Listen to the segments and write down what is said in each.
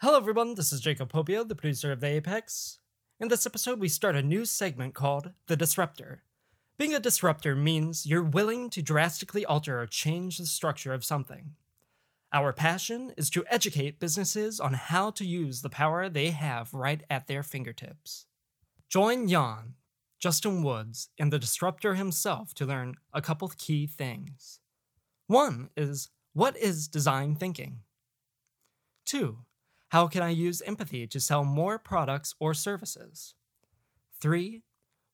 Hello, everyone. This is Jacob Popio, the producer of The Apex. In this episode, we start a new segment called The Disruptor. Being a disruptor means you're willing to drastically alter or change the structure of something. Our passion is to educate businesses on how to use the power they have right at their fingertips. Join Jan, Justin Woods, and the disruptor himself to learn a couple key things. One is what is design thinking? Two, how can I use empathy to sell more products or services? Three,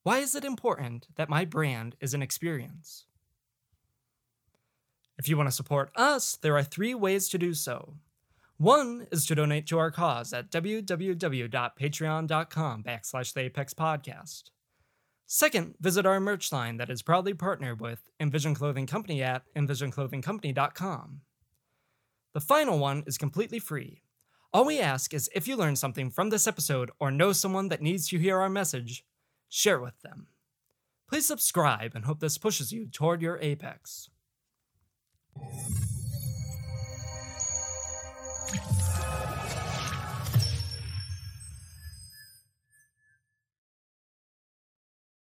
why is it important that my brand is an experience? If you want to support us, there are three ways to do so. One is to donate to our cause at www.patreon.com backslash the Apex Podcast. Second, visit our merch line that is proudly partnered with Envision Clothing Company at envisionclothingcompany.com. The final one is completely free. All we ask is if you learn something from this episode or know someone that needs to hear our message, share with them. Please subscribe and hope this pushes you toward your apex.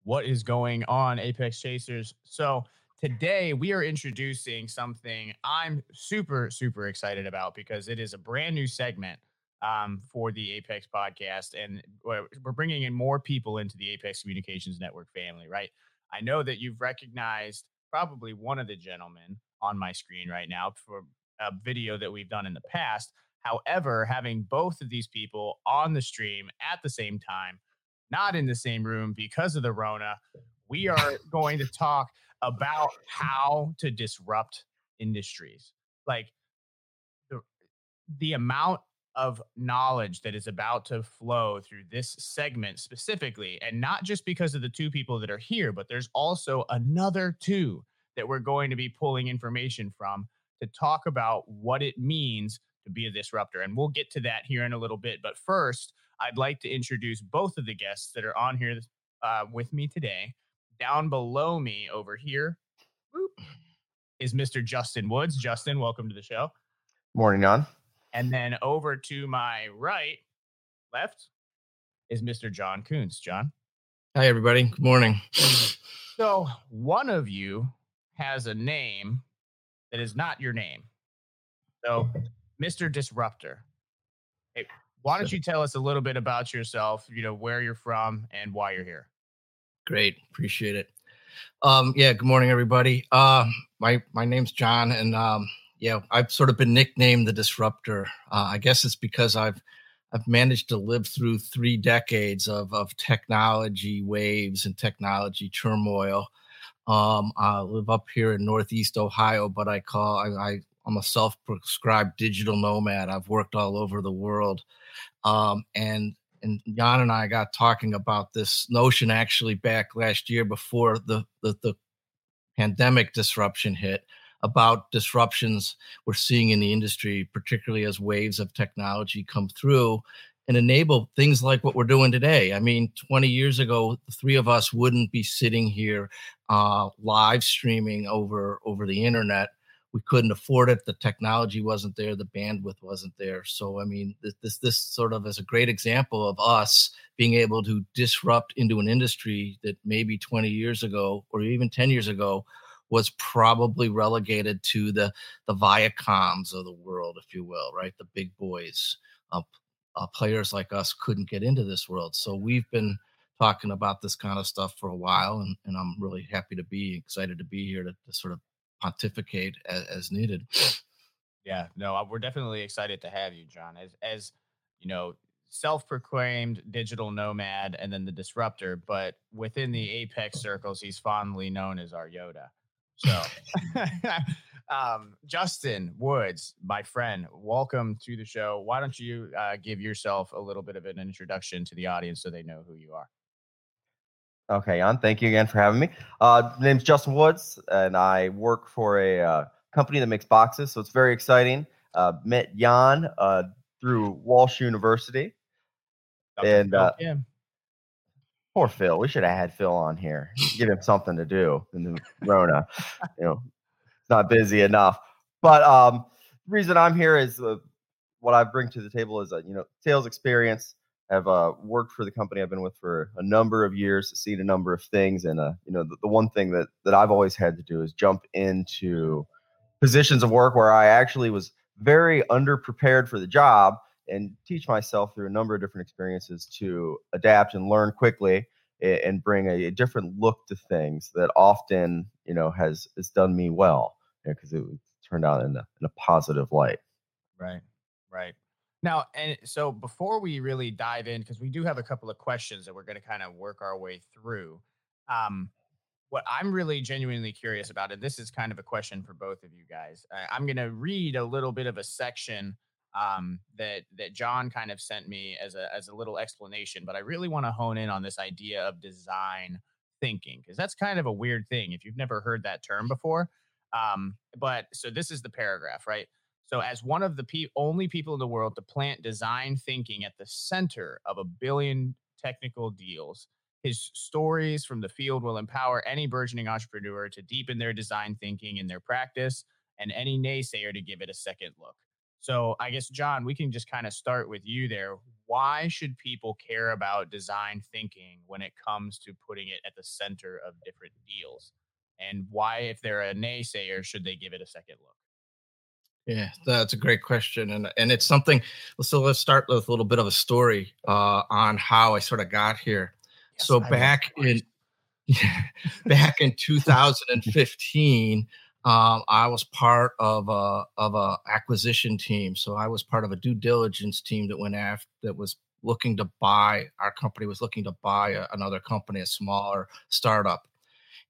What is going on, Apex Chasers? So, today we are introducing something I'm super, super excited about because it is a brand new segment um, for the Apex podcast. And we're we're bringing in more people into the Apex Communications Network family, right? I know that you've recognized probably one of the gentlemen on my screen right now for a video that we've done in the past. However, having both of these people on the stream at the same time, not in the same room because of the Rona, we are going to talk about how to disrupt industries. Like the, the amount of knowledge that is about to flow through this segment specifically, and not just because of the two people that are here, but there's also another two that we're going to be pulling information from to talk about what it means to be a disruptor. And we'll get to that here in a little bit. But first, I'd like to introduce both of the guests that are on here uh, with me today. Down below me over here whoop, is Mr. Justin Woods. Justin, welcome to the show. Morning, Jan. And then over to my right, left, is Mr. John Coons. John. Hi, everybody. Good morning. So one of you has a name that is not your name. So, Mr. Disruptor. Hey, why don't you tell us a little bit about yourself, you know, where you're from and why you're here? Great. Appreciate it. Um, yeah, good morning, everybody. Uh, my my name's John, and um, yeah, I've sort of been nicknamed the Disruptor. Uh, I guess it's because I've I've managed to live through three decades of of technology waves and technology turmoil. Um, I live up here in Northeast Ohio, but I call I, I I'm a self-prescribed digital nomad. I've worked all over the world, um, and and Jan and I got talking about this notion actually back last year before the the, the pandemic disruption hit about disruptions we're seeing in the industry, particularly as waves of technology come through and enable things like what we're doing today. I mean, 20 years ago, the three of us wouldn't be sitting here uh, live streaming over over the internet. We couldn't afford it. The technology wasn't there. The bandwidth wasn't there. So, I mean, this this, this sort of is a great example of us being able to disrupt into an industry that maybe 20 years ago or even 10 years ago was probably relegated to the the Viacoms of the world, if you will, right? The big boys. Uh, uh, players like us couldn't get into this world. So we've been talking about this kind of stuff for a while, and, and I'm really happy to be excited to be here to, to sort of pontificate as, as, needed. Yeah, no, uh, we're definitely excited to have you, John. As as you know, self-proclaimed digital nomad, and then the disruptor. But within the Apex circles, he's fondly known as our Yoda. So, um, Justin Woods, my friend, welcome to the show. Why don't you uh, give yourself a little bit of an introduction to the audience so they know who you are? Okay, Jan, thank you again for having me. Uh, name's Justin Woods, and I work for a uh, company that makes boxes, so it's very exciting. Uh, met Jan uh, through Walsh University, and uh, Poor Phil. We should have had Phil on here. Give him something to do in the Rona. you know, it's not busy enough. But um, the reason I'm here is uh, what I bring to the table is a you know sales experience. Have uh, worked for the company I've been with for a number of years, seen a number of things, and uh, you know the, the one thing that that I've always had to do is jump into positions of work where I actually was very underprepared for the job and teach myself through a number of different experiences to adapt and learn quickly and bring a, a different look to things that often you know has has done me well because you know, it turned out in a, in a positive light. Right right now and so before we really dive in because we do have a couple of questions that we're going to kind of work our way through um what i'm really genuinely curious about and this is kind of a question for both of you guys i'm going to read a little bit of a section um, that that John kind of sent me as a as a little explanation. But I really want to hone in on this idea of design thinking because that's kind of a weird thing if you've never heard that term before. Um, but so this is the paragraph, right? So, as one of the pe- only people in the world to plant design thinking at the center of a billion technical deals, his stories from the field will empower any burgeoning entrepreneur to deepen their design thinking in their practice and any naysayer to give it a second look. So I guess John, we can just kind of start with you there. Why should people care about design thinking when it comes to putting it at the center of different deals? And why, if they're a naysayer, should they give it a second look? Yeah, that's a great question, and and it's something. So let's start with a little bit of a story uh, on how I sort of got here. Yes, so I back in back in 2015, um, I was part of a of a acquisition team. So I was part of a due diligence team that went after that was looking to buy. Our company was looking to buy a, another company, a smaller startup,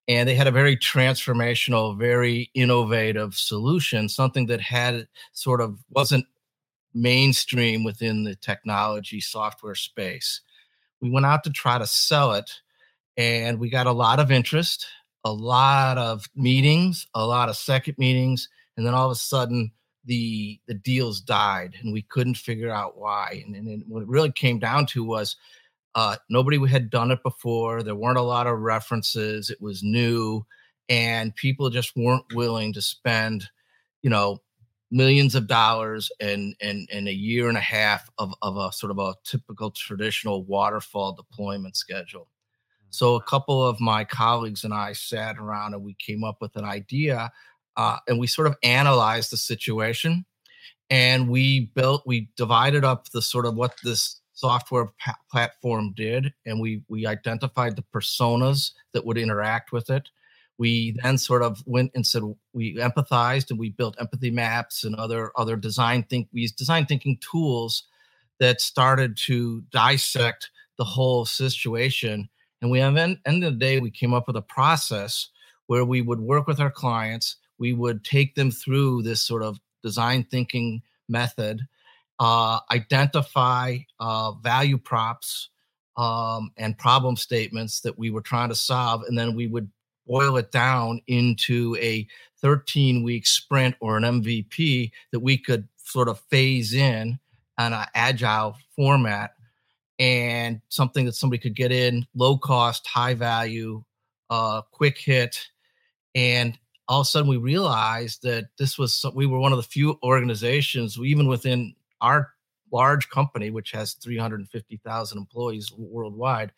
and they had a very transformational, very innovative solution, something that had sort of wasn't mainstream within the technology software space. We went out to try to sell it, and we got a lot of interest a lot of meetings, a lot of second meetings, and then all of a sudden the the deals died, and we couldn't figure out why. And, and what it really came down to was uh, nobody had done it before. There weren't a lot of references. It was new, and people just weren't willing to spend, you know, millions of dollars and and and a year and a half of of a sort of a typical traditional waterfall deployment schedule. So a couple of my colleagues and I sat around and we came up with an idea uh, and we sort of analyzed the situation and we built we divided up the sort of what this software pa- platform did and we we identified the personas that would interact with it we then sort of went and said we empathized and we built empathy maps and other other design think we used design thinking tools that started to dissect the whole situation and we, the end of the day, we came up with a process where we would work with our clients. We would take them through this sort of design thinking method, uh, identify uh, value props um, and problem statements that we were trying to solve, and then we would boil it down into a 13 week sprint or an MVP that we could sort of phase in on an agile format and something that somebody could get in low cost, high value, uh, quick hit. And all of a sudden we realized that this was, we were one of the few organizations, even within our large company, which has 350,000 employees worldwide,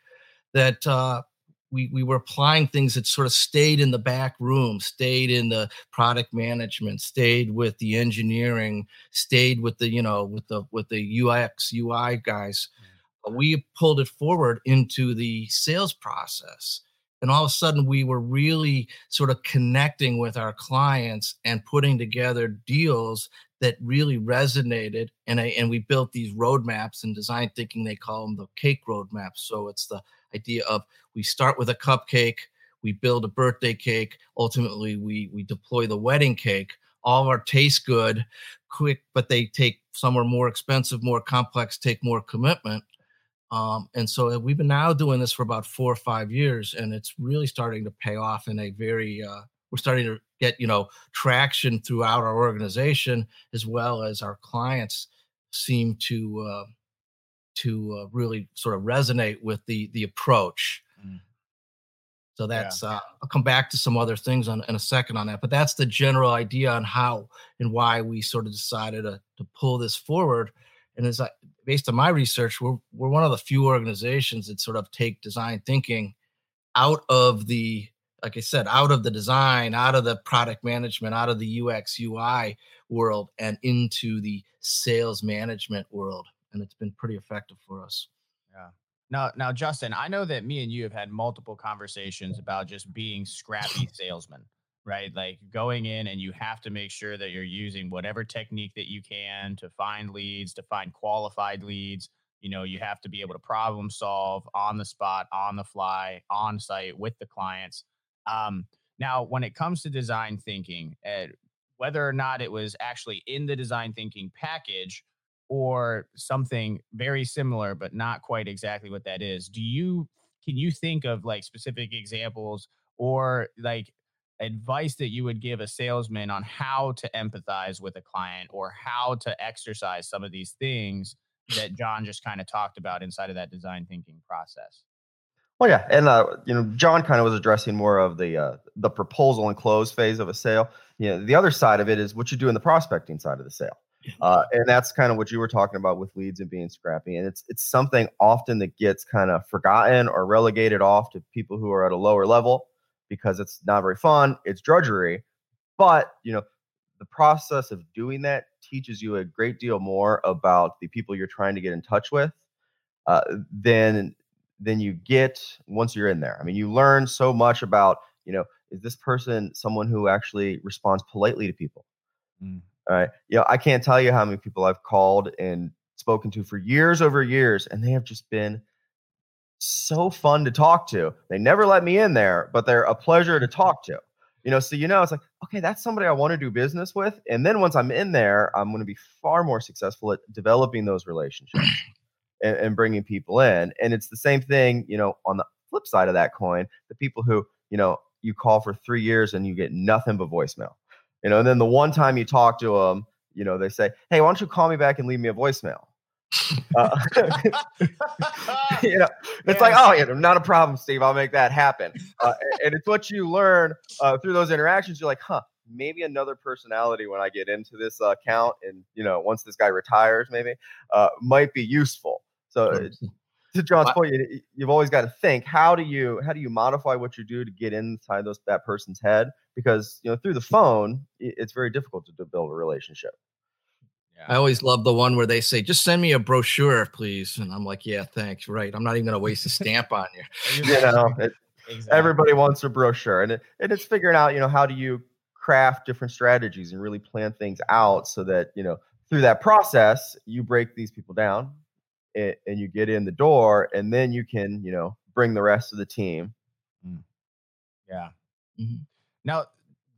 that uh, we, we were applying things that sort of stayed in the back room, stayed in the product management, stayed with the engineering, stayed with the, you know, with the, with the UX, UI guys. Mm-hmm we pulled it forward into the sales process. And all of a sudden, we were really sort of connecting with our clients and putting together deals that really resonated. And, I, and we built these roadmaps and design thinking, they call them the cake roadmaps. So it's the idea of we start with a cupcake, we build a birthday cake, ultimately, we, we deploy the wedding cake. All our taste good, quick, but they take some are more expensive, more complex, take more commitment um, and so we've been now doing this for about four or five years, and it's really starting to pay off in a very, uh, we're starting to get, you know, traction throughout our organization as well as our clients seem to, uh, to uh, really sort of resonate with the, the approach. Mm. So that's yeah. uh, I'll come back to some other things on, in a second on that, but that's the general idea on how and why we sort of decided to, to pull this forward. And as I, based on my research, we're we're one of the few organizations that sort of take design thinking out of the like I said, out of the design, out of the product management, out of the UX UI world, and into the sales management world. And it's been pretty effective for us. Yeah. Now, now, Justin, I know that me and you have had multiple conversations about just being scrappy salesmen, right? Like going in and you have to make sure that you're using whatever technique that you can to find leads, to find qualified leads. You know, you have to be able to problem solve on the spot, on the fly, on site with the clients. Um, now, when it comes to design thinking, uh, whether or not it was actually in the design thinking package or something very similar but not quite exactly what that is do you can you think of like specific examples or like advice that you would give a salesman on how to empathize with a client or how to exercise some of these things that John just kind of talked about inside of that design thinking process well yeah and uh, you know John kind of was addressing more of the uh, the proposal and close phase of a sale you know the other side of it is what you do in the prospecting side of the sale uh, and that's kind of what you were talking about with leads and being scrappy. And it's it's something often that gets kind of forgotten or relegated off to people who are at a lower level because it's not very fun. It's drudgery. But you know, the process of doing that teaches you a great deal more about the people you're trying to get in touch with uh, than than you get once you're in there. I mean, you learn so much about you know is this person someone who actually responds politely to people. Mm. All right. You know, I can't tell you how many people I've called and spoken to for years over years, and they have just been so fun to talk to. They never let me in there, but they're a pleasure to talk to. You know, so you know, it's like, okay, that's somebody I want to do business with. And then once I'm in there, I'm going to be far more successful at developing those relationships and, and bringing people in. And it's the same thing, you know, on the flip side of that coin, the people who, you know, you call for three years and you get nothing but voicemail you know, and then the one time you talk to them, you know, they say, "Hey, why don't you call me back and leave me a voicemail?" Uh, you know, it's yeah. like, oh, yeah, not a problem, Steve. I'll make that happen. Uh, and it's what you learn uh, through those interactions. You're like, huh, maybe another personality when I get into this account, and you know, once this guy retires, maybe uh, might be useful. So to John's point, you, you've always got to think how do you how do you modify what you do to get inside those that person's head because you know through the phone it's very difficult to, to build a relationship. Yeah. I always love the one where they say, "Just send me a brochure, please," and I'm like, "Yeah, thanks. Right. I'm not even going to waste a stamp on you." you know, it, exactly. everybody wants a brochure, and it, and it's figuring out, you know, how do you craft different strategies and really plan things out so that you know through that process you break these people down and, and you get in the door, and then you can, you know, bring the rest of the team. Mm. Yeah. Mm-hmm. Now,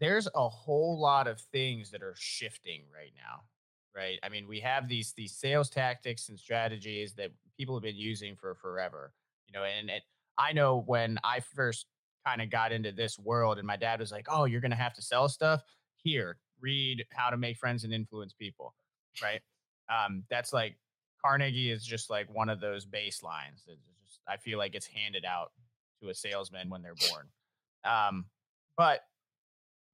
there's a whole lot of things that are shifting right now, right? I mean, we have these these sales tactics and strategies that people have been using for forever, you know. And it, I know when I first kind of got into this world, and my dad was like, "Oh, you're gonna have to sell stuff. Here, read how to make friends and influence people." Right? Um, that's like Carnegie is just like one of those baselines. Just, I feel like it's handed out to a salesman when they're born. Um, but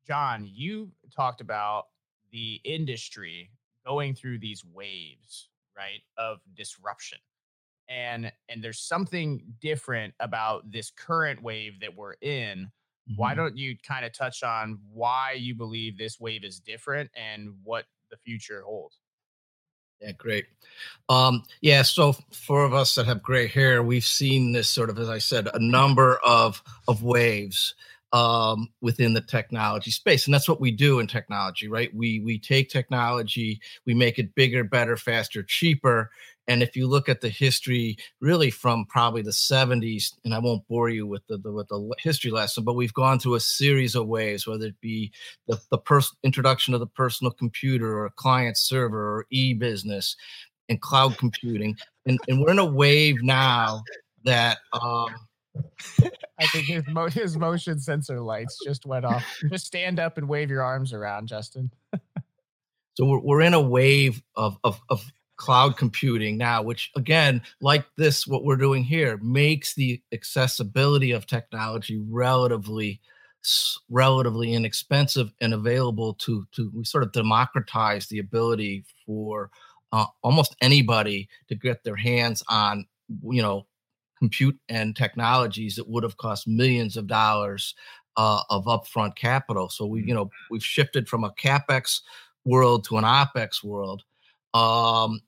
John, you talked about the industry going through these waves, right, of disruption. And and there's something different about this current wave that we're in. Mm-hmm. Why don't you kind of touch on why you believe this wave is different and what the future holds? Yeah, great. Um, yeah, so for of us that have gray hair, we've seen this sort of, as I said, a number of of waves um, within the technology space, and that's what we do in technology, right? We we take technology, we make it bigger, better, faster, cheaper, and if you look at the history, really from probably the 70s, and I won't bore you with the, the with the history lesson, but we've gone through a series of waves, whether it be the, the pers- introduction of the personal computer or client server or e-business and cloud computing. And, and we're in a wave now that um, I think his, mo- his motion sensor lights just went off. Just stand up and wave your arms around, Justin. so we're, we're in a wave of, of, of cloud computing now, which again, like this, what we're doing here makes the accessibility of technology relatively relatively inexpensive and available to to we sort of democratize the ability for uh, almost anybody to get their hands on you know compute and technologies that would have cost millions of dollars uh, of upfront capital so we you mm-hmm. know we've shifted from a capex world to an opex world um,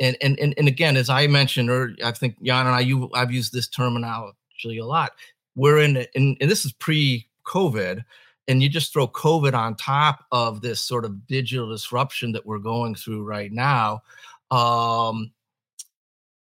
and, and and and again as i mentioned or i think jan and i you i've used this terminology a lot we're in, in and this is pre covid and you just throw COVID on top of this sort of digital disruption that we're going through right now. Um,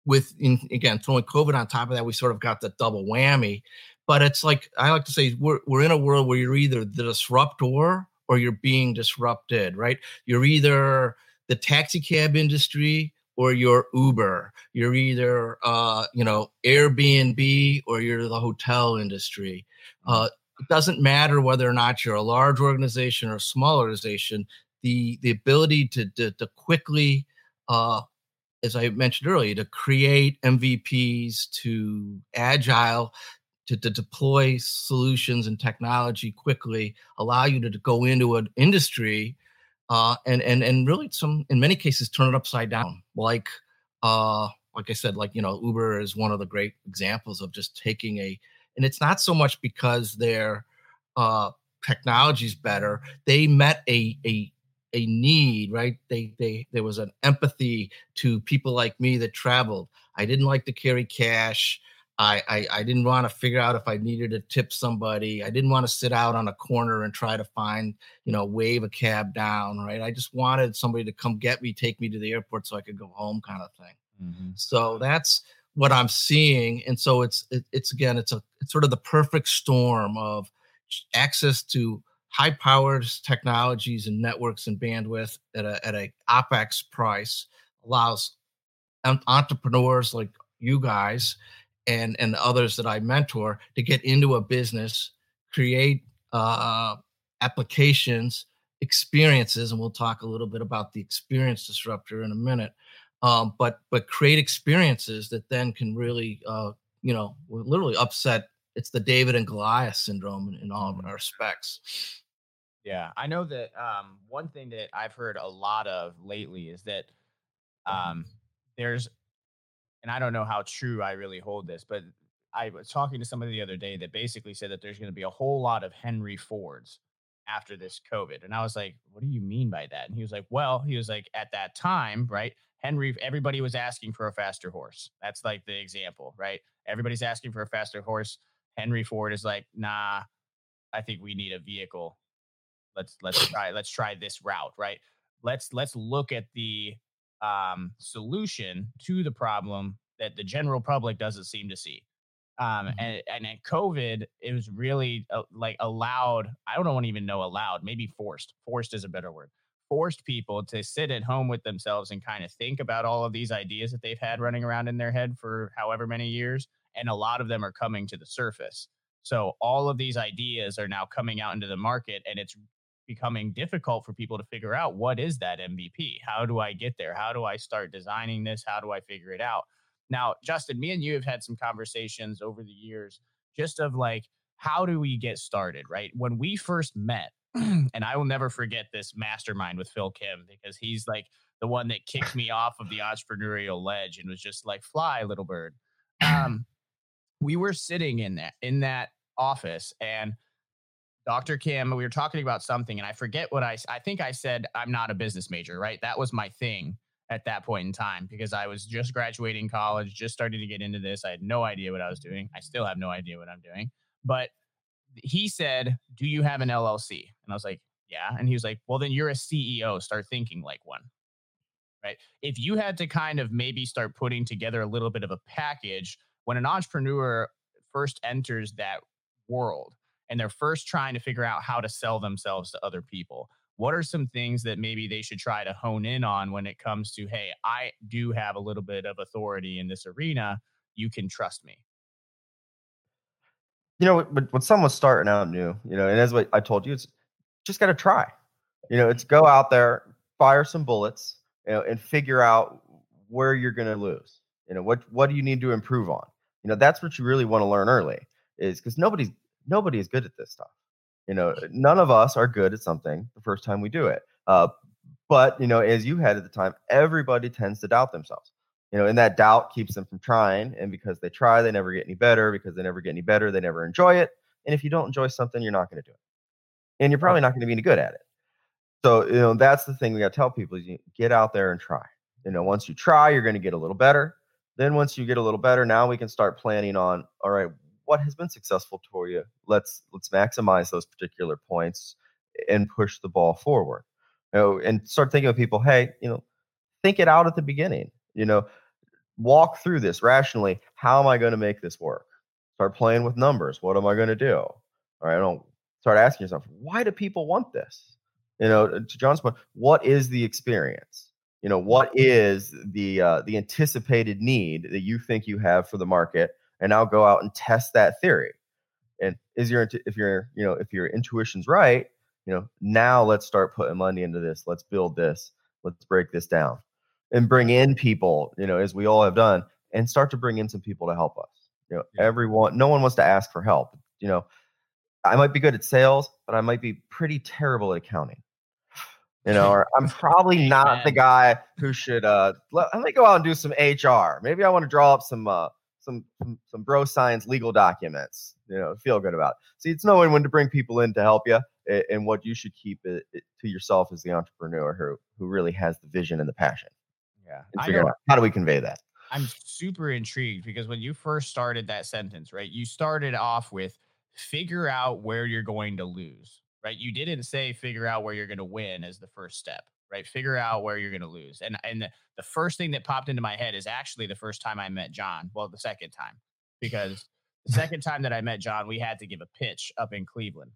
with in, again throwing COVID on top of that, we sort of got the double whammy. But it's like I like to say, we're we're in a world where you're either the disruptor or you're being disrupted, right? You're either the taxi cab industry or you're Uber. You're either uh, you know Airbnb or you're the hotel industry. Uh, it doesn't matter whether or not you're a large organization or a small organization the the ability to to, to quickly uh, as i mentioned earlier to create mvps to agile to, to deploy solutions and technology quickly allow you to, to go into an industry uh, and and and really some in many cases turn it upside down like uh, like i said like you know uber is one of the great examples of just taking a and it's not so much because their uh, technology is better. They met a a a need, right? They they there was an empathy to people like me that traveled. I didn't like to carry cash. I, I, I didn't want to figure out if I needed to tip somebody. I didn't want to sit out on a corner and try to find, you know, wave a cab down, right? I just wanted somebody to come get me, take me to the airport so I could go home, kind of thing. Mm-hmm. So that's what I'm seeing, and so it's it, it's again it's a it's sort of the perfect storm of access to high powered technologies and networks and bandwidth at a at a opex price allows entrepreneurs like you guys and and others that I mentor to get into a business, create uh, applications, experiences, and we'll talk a little bit about the experience disruptor in a minute um, but but create experiences that then can really uh, you know literally upset it's the david and goliath syndrome in, in all of mm-hmm. our respects yeah i know that um, one thing that i've heard a lot of lately is that mm-hmm. um, there's and i don't know how true i really hold this but i was talking to somebody the other day that basically said that there's going to be a whole lot of henry fords after this covid and i was like what do you mean by that and he was like well he was like at that time right Henry, everybody was asking for a faster horse. That's like the example, right? Everybody's asking for a faster horse. Henry Ford is like, nah, I think we need a vehicle. Let's let's try let's try this route, right? Let's let's look at the um, solution to the problem that the general public doesn't seem to see. Um, mm-hmm. and and at COVID, it was really uh, like allowed. I don't even know allowed, maybe forced. Forced is a better word forced people to sit at home with themselves and kind of think about all of these ideas that they've had running around in their head for however many years. And a lot of them are coming to the surface. So all of these ideas are now coming out into the market and it's becoming difficult for people to figure out what is that MVP? How do I get there? How do I start designing this? How do I figure it out? Now, Justin, me and you have had some conversations over the years just of like, how do we get started, right? When we first met, and I will never forget this mastermind with Phil Kim because he's like the one that kicked me off of the entrepreneurial ledge and was just like, "Fly, little bird." Um, we were sitting in that in that office, and Dr. Kim, we were talking about something, and I forget what I I think I said I'm not a business major, right? That was my thing at that point in time because I was just graduating college, just starting to get into this. I had no idea what I was doing. I still have no idea what I'm doing, but he said, Do you have an LLC? And I was like, Yeah. And he was like, Well, then you're a CEO. Start thinking like one. Right. If you had to kind of maybe start putting together a little bit of a package when an entrepreneur first enters that world and they're first trying to figure out how to sell themselves to other people, what are some things that maybe they should try to hone in on when it comes to, hey, I do have a little bit of authority in this arena. You can trust me you know, when, someone's starting out new, you know, and as what I told you, it's just got to try. You know, it's go mm-hmm. out there, fire some bullets, you know, and figure out where you're going to lose. You know, what what do you need to improve on? You know, that's what you really want to learn early, is because nobody's nobody is good at this stuff. You know, none of us are good at something the first time we do it. Uh, but you know, as you had at the time, everybody tends to doubt themselves. You know, and that doubt keeps them from trying. And because they try, they never get any better. Because they never get any better, they never enjoy it. And if you don't enjoy something, you're not going to do it, and you're probably not going to be any good at it. So you know, that's the thing we got to tell people: is you get out there and try. You know, once you try, you're going to get a little better. Then once you get a little better, now we can start planning on. All right, what has been successful for you? Let's let's maximize those particular points and push the ball forward you know, and start thinking of people, hey, you know, think it out at the beginning. You know, walk through this rationally. How am I going to make this work? Start playing with numbers. What am I going to do? All right, I don't start asking yourself, why do people want this? You know, to John's point, what is the experience? You know, what is the uh, the anticipated need that you think you have for the market? And now go out and test that theory. And is your if your you know if your intuition's right, you know now let's start putting money into this. Let's build this. Let's break this down and bring in people you know as we all have done and start to bring in some people to help us. You know everyone no one wants to ask for help. You know i might be good at sales but i might be pretty terrible at accounting. You know or i'm probably not the guy who should uh let, let me go out and do some hr maybe i want to draw up some uh some, some some bro science legal documents you know feel good about it. see it's knowing when to bring people in to help you and what you should keep it, to yourself as the entrepreneur who who really has the vision and the passion. Yeah, and figure out how do we convey that. I'm super intrigued because when you first started that sentence, right, you started off with figure out where you're going to lose, right? You didn't say figure out where you're going to win as the first step, right? Figure out where you're going to lose. And and the, the first thing that popped into my head is actually the first time I met John. Well, the second time because the second time that I met John, we had to give a pitch up in Cleveland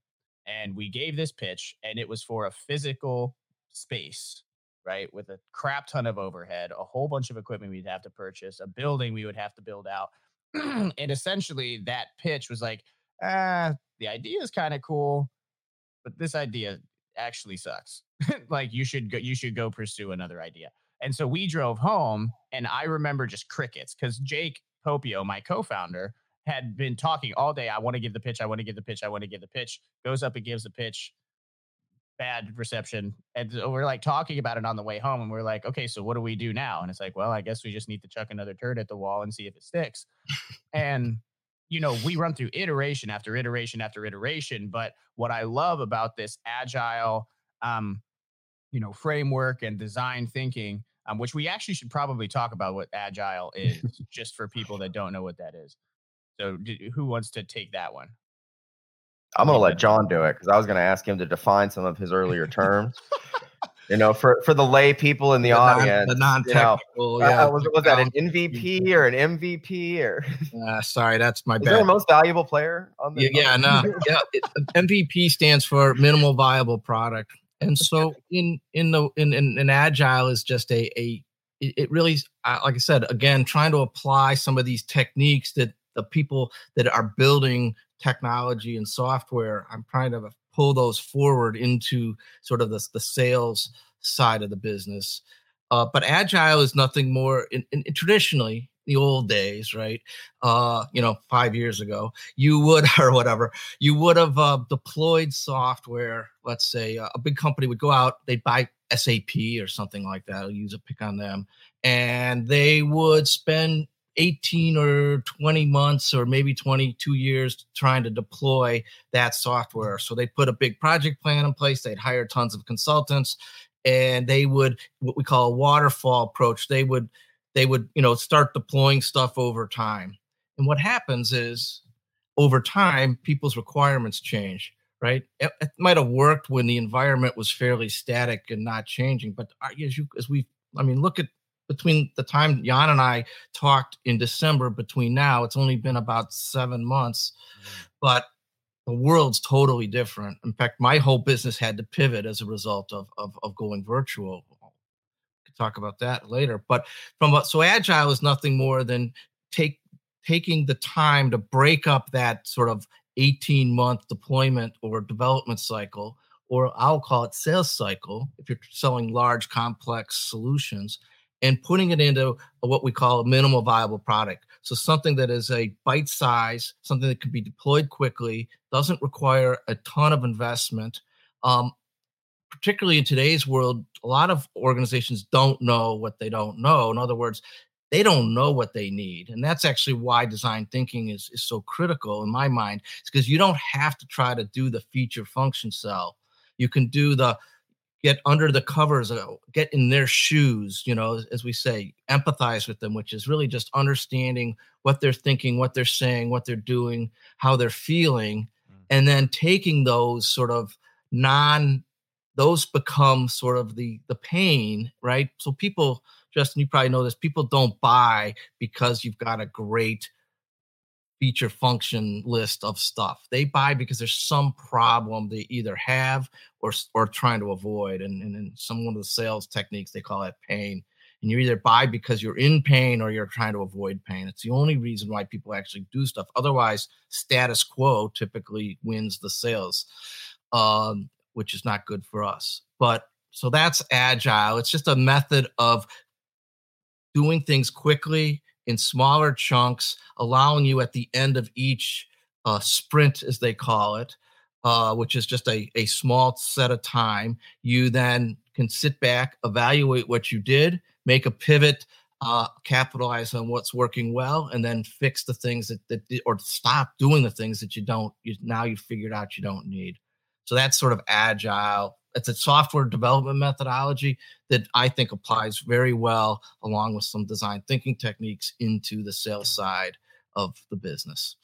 and we gave this pitch and it was for a physical space right with a crap ton of overhead a whole bunch of equipment we'd have to purchase a building we would have to build out and essentially that pitch was like ah the idea is kind of cool but this idea actually sucks like you should go you should go pursue another idea and so we drove home and i remember just crickets because jake popio my co-founder had been talking all day. I want to give the pitch. I want to give the pitch. I want to give the pitch. Goes up and gives the pitch. Bad reception. And so we're like talking about it on the way home. And we're like, okay, so what do we do now? And it's like, well, I guess we just need to chuck another turd at the wall and see if it sticks. and, you know, we run through iteration after iteration after iteration. But what I love about this agile, um, you know, framework and design thinking, um, which we actually should probably talk about what agile is, just for people that don't know what that is. So, who wants to take that one? I'm going to let John do it because I was going to ask him to define some of his earlier terms. you know, for for the lay people in the, the audience, non, the non-technical. You know, yeah, uh, was, was that an MVP or an MVP or? Uh, sorry, that's my Is bad. there a most valuable player on the? Yeah, yeah no, yeah. It, MVP stands for minimal viable product, and so in in the in in, in agile is just a a it really like I said again trying to apply some of these techniques that the people that are building technology and software i'm trying to pull those forward into sort of the, the sales side of the business. Uh, but agile is nothing more in, in, traditionally the old days, right? Uh, you know, five years ago, you would or whatever, you would have uh, deployed software. Let's say uh, a big company would go out, they'd buy SAP or something like that. I'll use a pick on them, and they would spend 18 or 20 months or maybe 22 years trying to deploy that software. So they put a big project plan in place, they'd hire tons of consultants and they would what we call a waterfall approach. They would they would, you know, start deploying stuff over time. And what happens is over time people's requirements change right? It, it, might have worked when the environment was fairly static and not changing, but as you as we, I mean, look at between the time Jan and I talked in December between now, it's only been about seven months, mm-hmm. but the world's totally different. In fact, my whole business had to pivot as a result of of, of going virtual. Talk about that later. But from so agile is nothing more than take taking the time to break up that sort of 18 month deployment or development cycle or I'll call it sales cycle if you're selling large complex solutions and putting it into what we call a minimal viable product. So something that is a bite size, something that can be deployed quickly, doesn't require a ton of investment. Um, particularly in today's world, a lot of organizations don't know what they don't know. In other words, they don't know what they need. And that's actually why design thinking is, is so critical in my mind. It's because you don't have to try to do the feature function sell. You can do the get under the covers, uh, get in their shoes, you know, as we say, empathize with them, which is really just understanding what they're thinking, what they're saying, what they're doing, how they're feeling, mm. and then taking those sort of non those become sort of the the pain, right? So people Justin, you probably know this. People don't buy because you've got a great feature function list of stuff. They buy because there's some problem they either have or or trying to avoid. And, and in some one of the sales techniques, they call it pain. And you either buy because you're in pain or you're trying to avoid pain. It's the only reason why people actually do stuff. Otherwise, status quo typically wins the sales, um, which is not good for us. But so that's agile. It's just a method of doing things quickly in smaller chunks, allowing you at the end of each uh, sprint, as they call it, uh, which is just a, a small set of time, you then can sit back, evaluate what you did, make a pivot, uh, capitalize on what's working well, and then fix the things that, that or stop doing the things that you don't, you, now you've figured out you don't need. So that's sort of agile it's a software development methodology that I think applies very well along with some design thinking techniques into the sales side of the business.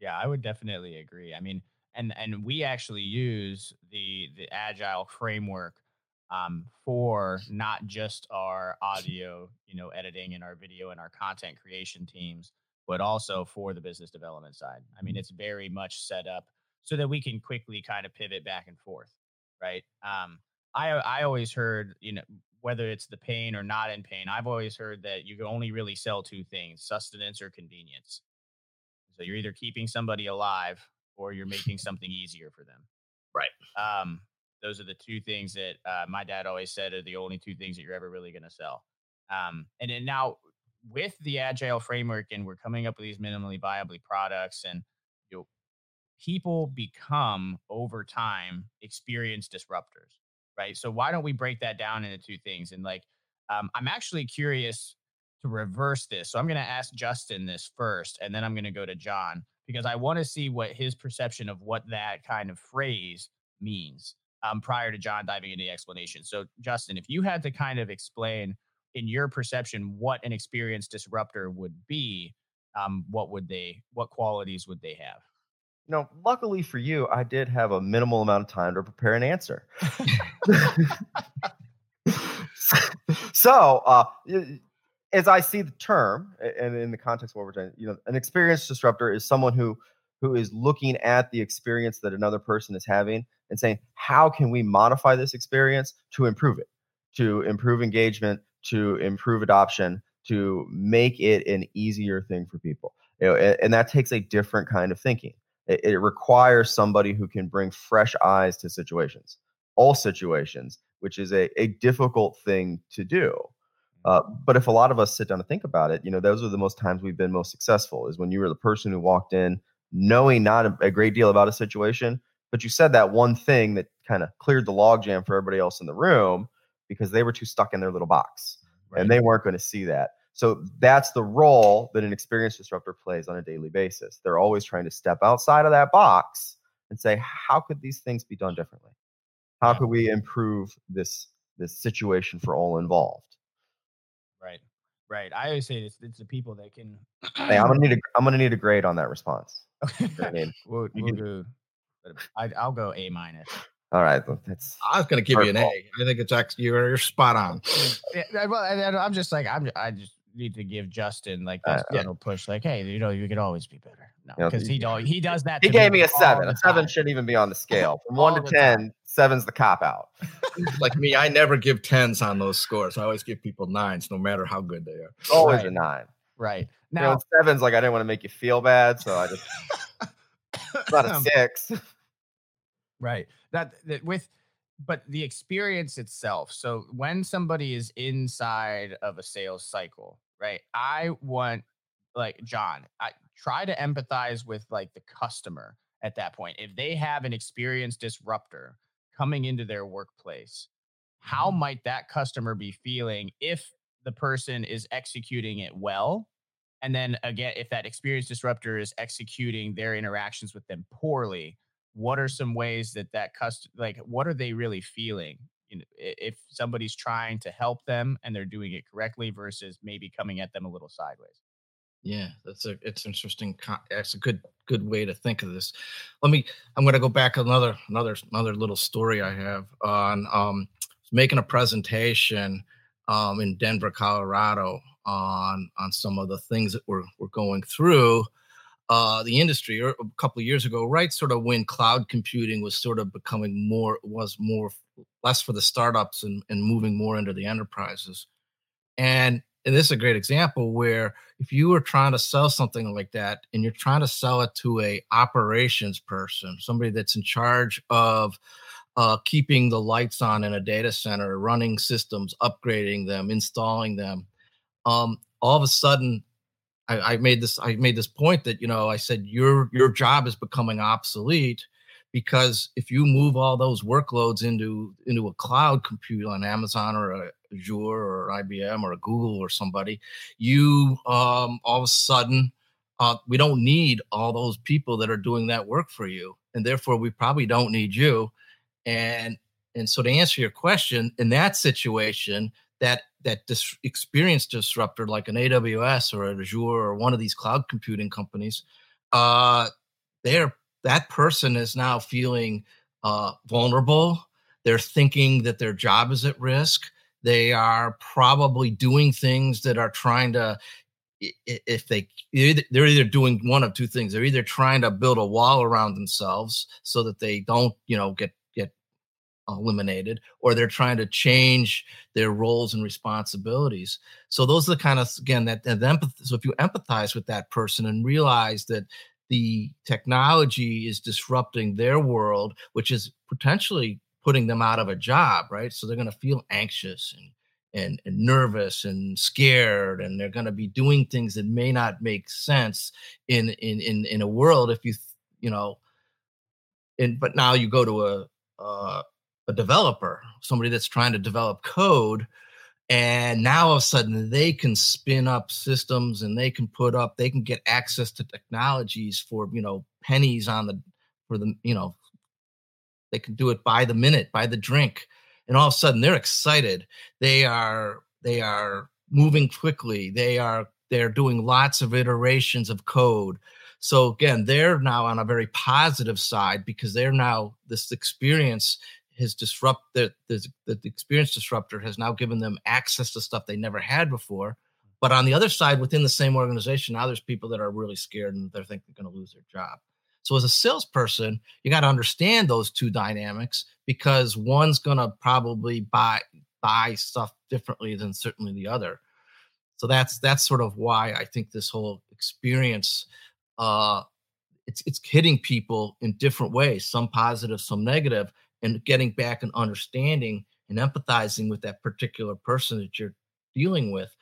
Yeah, I would definitely agree. I mean, and and we actually use the the agile framework um, for not just our audio, you know, editing and our video and our content creation teams, but also for the business development side. I mean, it's very much set up so that we can quickly kind of pivot back and forth, right? Um, I I always heard, you know, whether it's the pain or not in pain, I've always heard that you can only really sell two things: sustenance or convenience. So you're either keeping somebody alive or you're making something easier for them. Right. Um, those are the two things that uh, my dad always said are the only two things that you're ever really going to sell. Um, and then now with the agile framework, and we're coming up with these minimally viably products, and people become over time experienced disruptors, right? So why don't we break that down into two things? And like, um, I'm actually curious to reverse this. So I'm going to ask Justin this first, and then I'm going to go to John because I want to see what his perception of what that kind of phrase means um, prior to John diving into the explanation. So, Justin, if you had to kind of explain in your perception what an experienced disruptor would be, um, what would they, what qualities would they have? You know, luckily for you, I did have a minimal amount of time to prepare an answer. so, uh, as I see the term, and in the context of what we're saying, you know, an experience disruptor is someone who who is looking at the experience that another person is having and saying, how can we modify this experience to improve it, to improve engagement, to improve adoption, to make it an easier thing for people. You know, and, and that takes a different kind of thinking. It, it requires somebody who can bring fresh eyes to situations, all situations, which is a, a difficult thing to do. Uh, but if a lot of us sit down and think about it, you know, those are the most times we've been most successful is when you were the person who walked in knowing not a, a great deal about a situation, but you said that one thing that kind of cleared the logjam for everybody else in the room because they were too stuck in their little box right. and they weren't going to see that. So that's the role that an experienced disruptor plays on a daily basis. They're always trying to step outside of that box and say, how could these things be done differently? How could we improve this this situation for all involved? Right. Right. I always say it's, it's the people that can. hey, I'm gonna need a I'm gonna need a grade on that response. I mean, we'll, we'll do. I, will go A minus. All right, that's. I was going to give you an A. I think it's actually you're, you're spot on. yeah, well, I'm just like I'm. I just need to give Justin like that uh, final push, like, hey, you know, you could always be better. No, because he do, he does that. He gave me a seven. A seven shouldn't even be on the scale. From one to ten, time. seven's the cop out. like me, I never give tens on those scores. I always give people nines, no matter how good they are. Always right. a nine. Right now, you know, seven's like I didn't want to make you feel bad, so I just it's not a six. Right. That, that with but the experience itself. So when somebody is inside of a sales cycle, right? I want like John, I try to empathize with like the customer at that point. If they have an experienced disruptor coming into their workplace, how Mm-hmm. might that customer be feeling if the person is executing it well? And then again, if that experienced disruptor is executing their interactions with them poorly, what are some ways that that cust like what are they really feeling? You know, if somebody's trying to help them and they're doing it correctly versus maybe coming at them a little sideways. Yeah, that's a it's interesting. That's a good good way to think of this. Let me. I'm going to go back another another another little story I have on um making a presentation um in Denver, Colorado on on some of the things that we're we're going through uh the industry or a couple of years ago right sort of when cloud computing was sort of becoming more was more less for the startups and, and moving more into the enterprises. And and this is a great example where if you were trying to sell something like that and you're trying to sell it to a operations person somebody that's in charge of uh, keeping the lights on in a data center running systems upgrading them installing them um, all of a sudden I, I made this i made this point that you know i said your your job is becoming obsolete because if you move all those workloads into into a cloud compute on amazon or azure or ibm or google or somebody you um, all of a sudden uh, we don't need all those people that are doing that work for you and therefore we probably don't need you. And and so to answer your question in that situation that that dis- experienced disruptor like an aws or an azure or one of these cloud computing companies uh they're that person is now feeling uh vulnerable. They're thinking that their job is at risk. They are probably doing things that are trying to if they they're either doing one of two things. They're either trying to build a wall around themselves so that they don't you know get eliminated or they're trying to change their roles and responsibilities. So those are the kind of again that, that empathy so if you empathize with that person and realize that the technology is disrupting their world which is potentially putting them out of a job right? So they're going to feel anxious and and, and nervous and scared and they're going to be doing things that may not make sense in in in, in a world if you you know and but now you go to a uh, a developer somebody that's trying to develop code and now all of a sudden they can spin up systems and they can put up they can get access to technologies for you know pennies on the for the you know they can do it by the minute by the drink and all of a sudden they're excited. They are they are moving quickly. They are they're doing lots of iterations of code. So again they're now on a very positive side because they're now this experience has disrupted the, the, the experience disruptor has now given them access to stuff they never had before. But on the other side within the same organization now there's people that are really scared and they're thinking they're going to lose their job. So as a salesperson you got to understand those two dynamics because one's going to probably buy buy stuff differently than certainly the other. So that's that's sort of why i think this whole experience uh it's it's hitting people in different ways some positive some negative and getting back and understanding and empathizing with that particular person that you're dealing with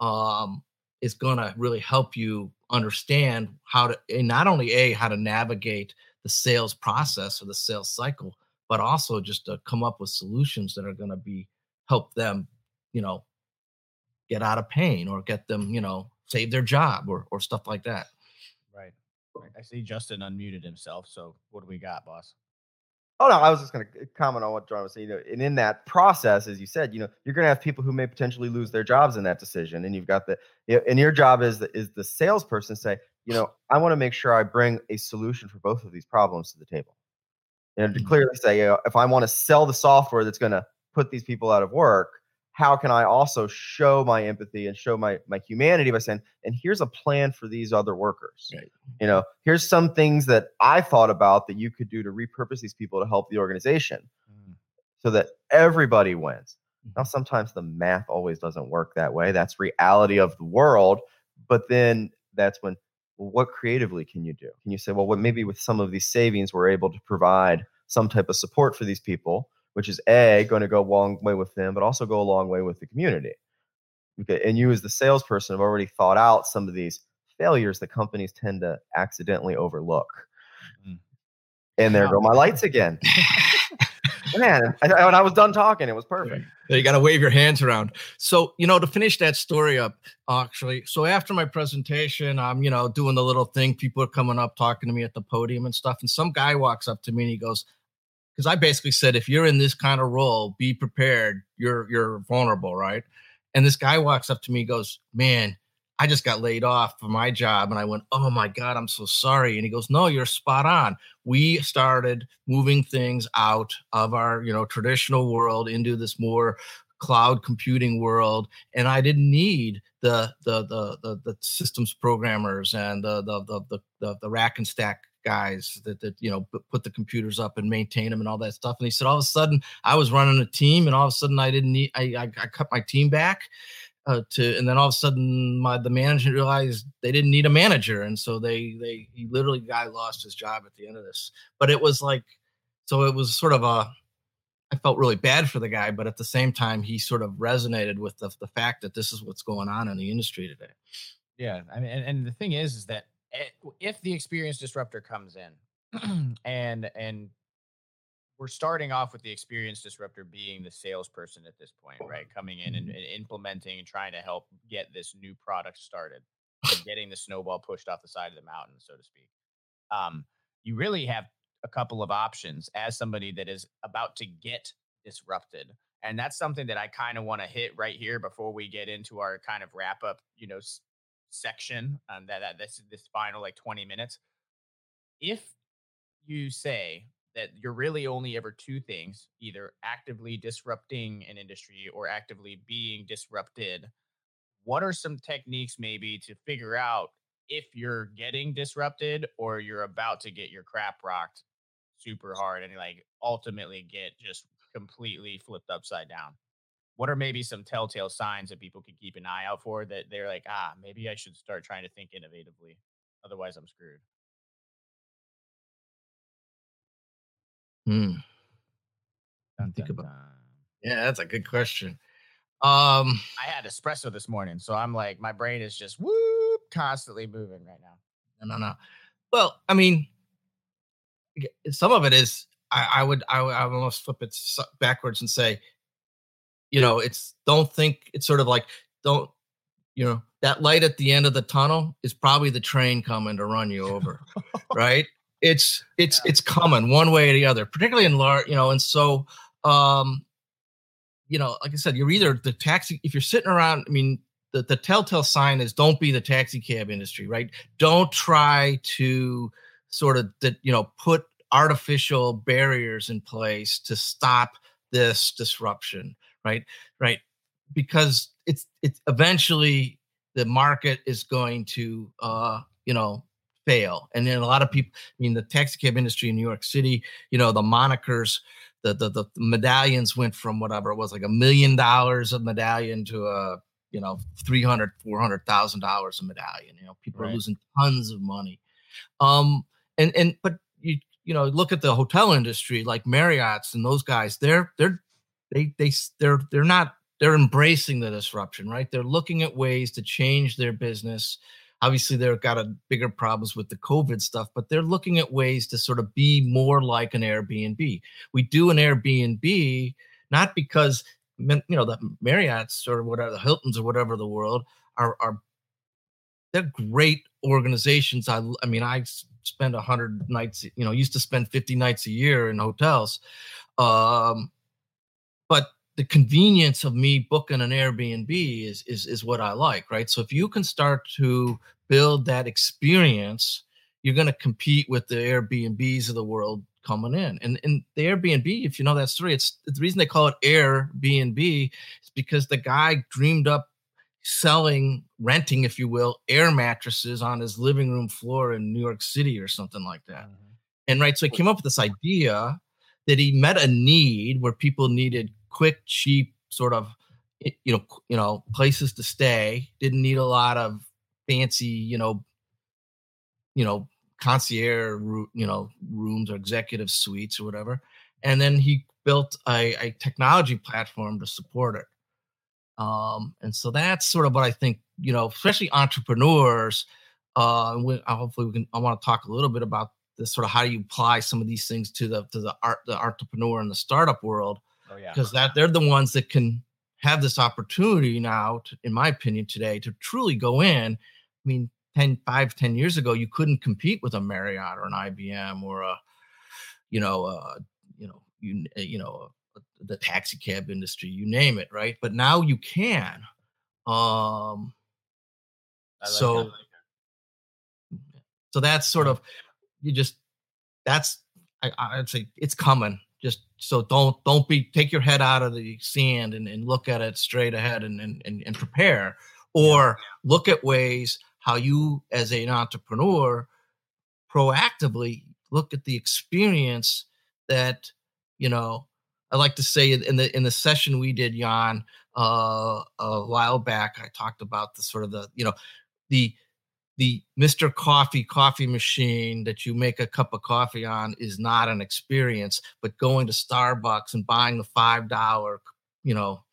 um, is going to really help you understand how to and not only a how to navigate the sales process or the sales cycle but also just to come up with solutions that are going to be help them you know get out of pain or get them you know save their job or or stuff like that Right. right. I see Justin unmuted himself. So what do we got, boss? Oh no, I was just going to comment on what John was saying. You know, and in that process, as you said, you know, you're going to have people who may potentially lose their jobs in that decision, and you've got the, and your job is the, is the salesperson say, you know, I want to make sure I bring a solution for both of these problems to the table, and to Mhm. clearly say, you know, if I want to sell the software that's going to put these people out of work, how can I also show my empathy and show my my humanity by saying, and here's a plan for these other workers. Right. You know, here's some things that I thought about that you could do to repurpose these people to help the organization Mm, so that everybody wins. Now, Mhm. sometimes the math always doesn't work that way. That's reality of the world. But then that's when, well, what creatively can you do? Can you say, well, what maybe with some of these savings, we're able to provide some type of support for these people, which is a going to go a long way with them, but also go a long way with the community. Okay, and you as the salesperson have already thought out some of these failures that companies tend to accidentally overlook. Mm-hmm. And there go my lights again. Man, when I was done talking, it was perfect. You got to wave your hands around. So, you know, to finish that story up, actually, so after my presentation, I'm, you know, doing the little thing. People are coming up, talking to me at the podium and stuff. And some guy walks up to me and he goes, because I basically said, if you're in this kind of role, be prepared. You're you're vulnerable, right? And this guy walks up to me, goes, "Man, I just got laid off from my job. And I went, Oh my God, I'm so sorry. And he goes, No, you're spot on. We started moving things out of our, you know, traditional world into this more cloud computing world. And I didn't need the the the the, the systems programmers and the the, the the the rack and stack guys that that you know put the computers up and maintain them and all that stuff and he said all of a sudden i was running a team and all of a sudden i didn't need i i, I cut my team back uh, to and then all of a sudden my the manager realized they didn't need a manager and so they they he literally guy lost his job at the end of this but it was like so it was sort of a I felt really bad for the guy, but at the same time, he sort of resonated with the, the fact that this is what's going on in the industry today. Yeah, I mean, and, and the thing is, is that if the experience disruptor comes in and and we're starting off with the experience disruptor being the salesperson at this point, right? Coming in and, mm-hmm. and implementing and trying to help get this new product started getting the snowball pushed off the side of the mountain, so to speak. Um, you really have a couple of options as somebody that is about to get disrupted. And that's something that I kind of want to hit right here before we get into our kind of wrap up, you know, section. Um, that, that this this final like 20 minutes. If you say that you're really only ever two things either actively disrupting an industry or actively being disrupted what are some techniques maybe to figure out if you're getting disrupted or you're about to get your crap rocked super hard and like ultimately get just completely flipped upside down what are maybe some telltale signs that people could keep an eye out for that they're like ah maybe i should start trying to think innovatively otherwise i'm screwed Hmm. Dun, think dun, about. Dun. Yeah, that's a good question. Um, I had espresso this morning, so I'm like, my brain is just whoop constantly moving right now. No, no, no. Well, I mean, some of it is I, I would I would I would almost flip it backwards and say, you know, it's don't think it's sort of like don't you know that light at the end of the tunnel is probably the train coming to run you over, right? it's it's yeah. it's coming one way or the other, particularly in large, you know, and so um, you know, like I said, you're either the taxi if you're sitting around, I mean, the, the telltale sign is don't be the taxi cab industry, right? Don't try to sort of that, you know, put artificial barriers in place to stop this disruption, right? Right. Because it's it's eventually the market is going to uh, you know, fail. And then a lot of people, I mean, the taxi cab industry in New York City, you know, the monikers, the, the, the medallions went from whatever it was like a million dollars of medallion to a, you know, 300, 400,000 dollars a medallion. You know, people right. are losing tons of money. Um, and, and, but you, you know, look at the hotel industry like Marriott's and those guys, they're, they're, they, they, they're, they're not, they're embracing the disruption, right? They're looking at ways to change their business. Obviously they've got a bigger problems with the covid stuff but they're looking at ways to sort of be more like an airbnb. We do an airbnb not because you know the marriott's or whatever the hiltons or whatever the world are are they're great organizations. I i mean i spend 100 nights you know used to spend 50 nights a year in hotels. Um the convenience of me booking an Airbnb is is is what I like, right? So if you can start to build that experience, you're going to compete with the Airbnbs of the world coming in. And and the Airbnb, if you know that story, it's the reason they call it Airbnb is because the guy dreamed up selling, renting, if you will, air mattresses on his living room floor in New York City or something like that. Mm-hmm. And right, so he came up with this idea that he met a need where people needed quick, cheap sort of you know you know places to stay. Didn't need a lot of fancy you know you know concierge you know rooms or executive suites or whatever. And then he built a, a technology platform to support it. Um, and so that's sort of what I think, you know, especially entrepreneurs. Uh, we, hopefully we can. I want to talk a little bit about this sort of how do you apply some of these things to the to the art the entrepreneur and the startup world. Oh yeah, because that they're the ones that can have this opportunity now, to, in my opinion, today to truly go in. I mean, 10, 5, 10 years ago, you couldn't compete with a Marriott or an IBM or a, you know, uh, you know, you, you know, the taxi cab industry, you name it, right? But now you can. Um, like so, that. so that's sort of you just that's I, I'd say it's coming. So don't don't be take your head out of the sand and, and look at it straight ahead and and, and, prepare, or look at ways how you as an entrepreneur proactively look at the experience that you know I like to say in the in the session we did, Jan, uh, a while back, I talked about the sort of the you know the the Mr. Coffee coffee machine that you make a cup of coffee on is not an experience, but going to Starbucks and buying the five dollar, you know,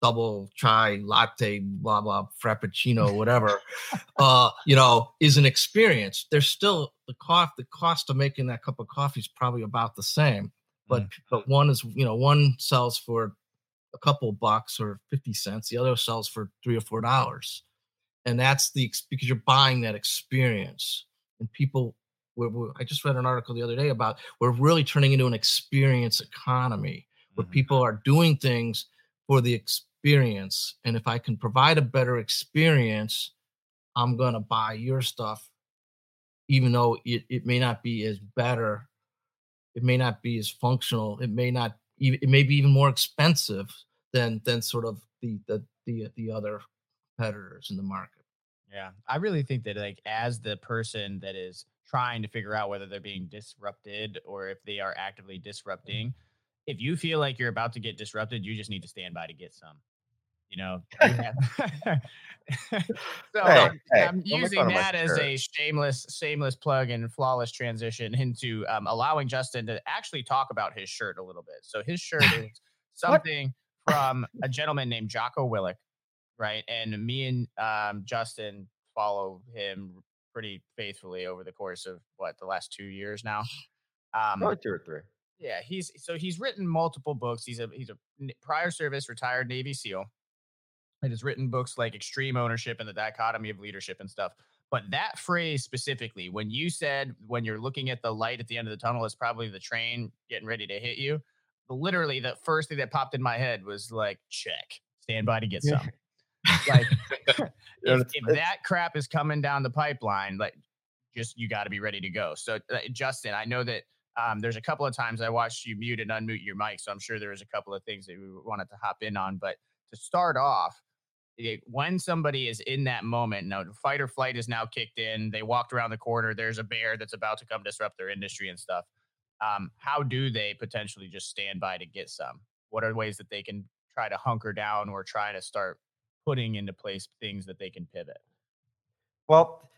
double chai latte, blah blah frappuccino, whatever, uh, you know, is an experience. There's still the cost. The cost of making that cup of coffee is probably about the same but mm. but one is you know one sells for a couple bucks or 50 cents the other sells for three or four dollars and that's the because you're buying that experience and people we're, we're, i just read an article the other day about we're really turning into an experience economy where mm-hmm. people are doing things for the experience and if i can provide a better experience i'm going to buy your stuff even though it, it may not be as better it may not be as functional. It may not even it may be even more expensive than than sort of the the the the other competitors in the market. Yeah, I really think that like as the person that is trying to figure out whether they're being disrupted or if they are actively disrupting, if you feel like you're about to get disrupted, you just need to stand by to get some you know. so hey, hey, I'm using that as a shameless, shameless plug and flawless transition into um, allowing Justin to actually talk about his shirt a little bit. So his shirt is something from a gentleman named Jocko Willink, right? And me and um, Justin follow him pretty faithfully over the course of what the last two years now. Um, Probably two or three. Yeah, he's so he's written multiple books. He's a he's a prior service retired Navy SEAL it has written books like Extreme Ownership and the Dichotomy of Leadership and stuff. But that phrase specifically, when you said when you're looking at the light at the end of the tunnel, is probably the train getting ready to hit you. Literally, the first thing that popped in my head was like, check, stand by to get some. Like, if, if that crap is coming down the pipeline, like, just you got to be ready to go. So, uh, Justin, I know that um, there's a couple of times I watched you mute and unmute your mic, so I'm sure there was a couple of things that we wanted to hop in on. But to start off, when somebody is in that moment, now fight or flight is now kicked in. They walked around the corner. There's a bear that's about to come disrupt their industry and stuff. Um, how do they potentially just stand by to get some? What are ways that they can try to hunker down or try to start putting into place things that they can pivot? Well,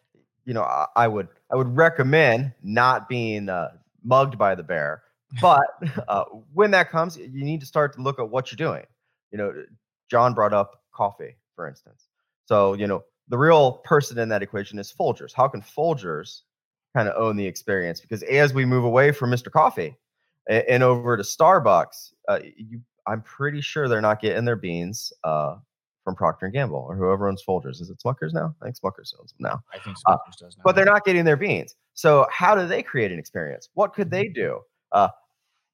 you know, I, I would I would recommend not being uh, mugged by the bear, but uh, when that comes, you need to start to look at what you're doing. You know, John brought up coffee for instance. So, you know, the real person in that equation is Folgers. How can Folgers kind of own the experience? Because as we move away from Mr. Coffee and, and over to Starbucks, uh, you, I'm pretty sure they're not getting their beans uh, from Procter and Gamble or whoever owns Folgers. Is it Smuckers now? I think Smuckers owns them now. I think uh, Smuckers uh, does now. But they're not getting their beans. So how do they create an experience? What could they do? Uh,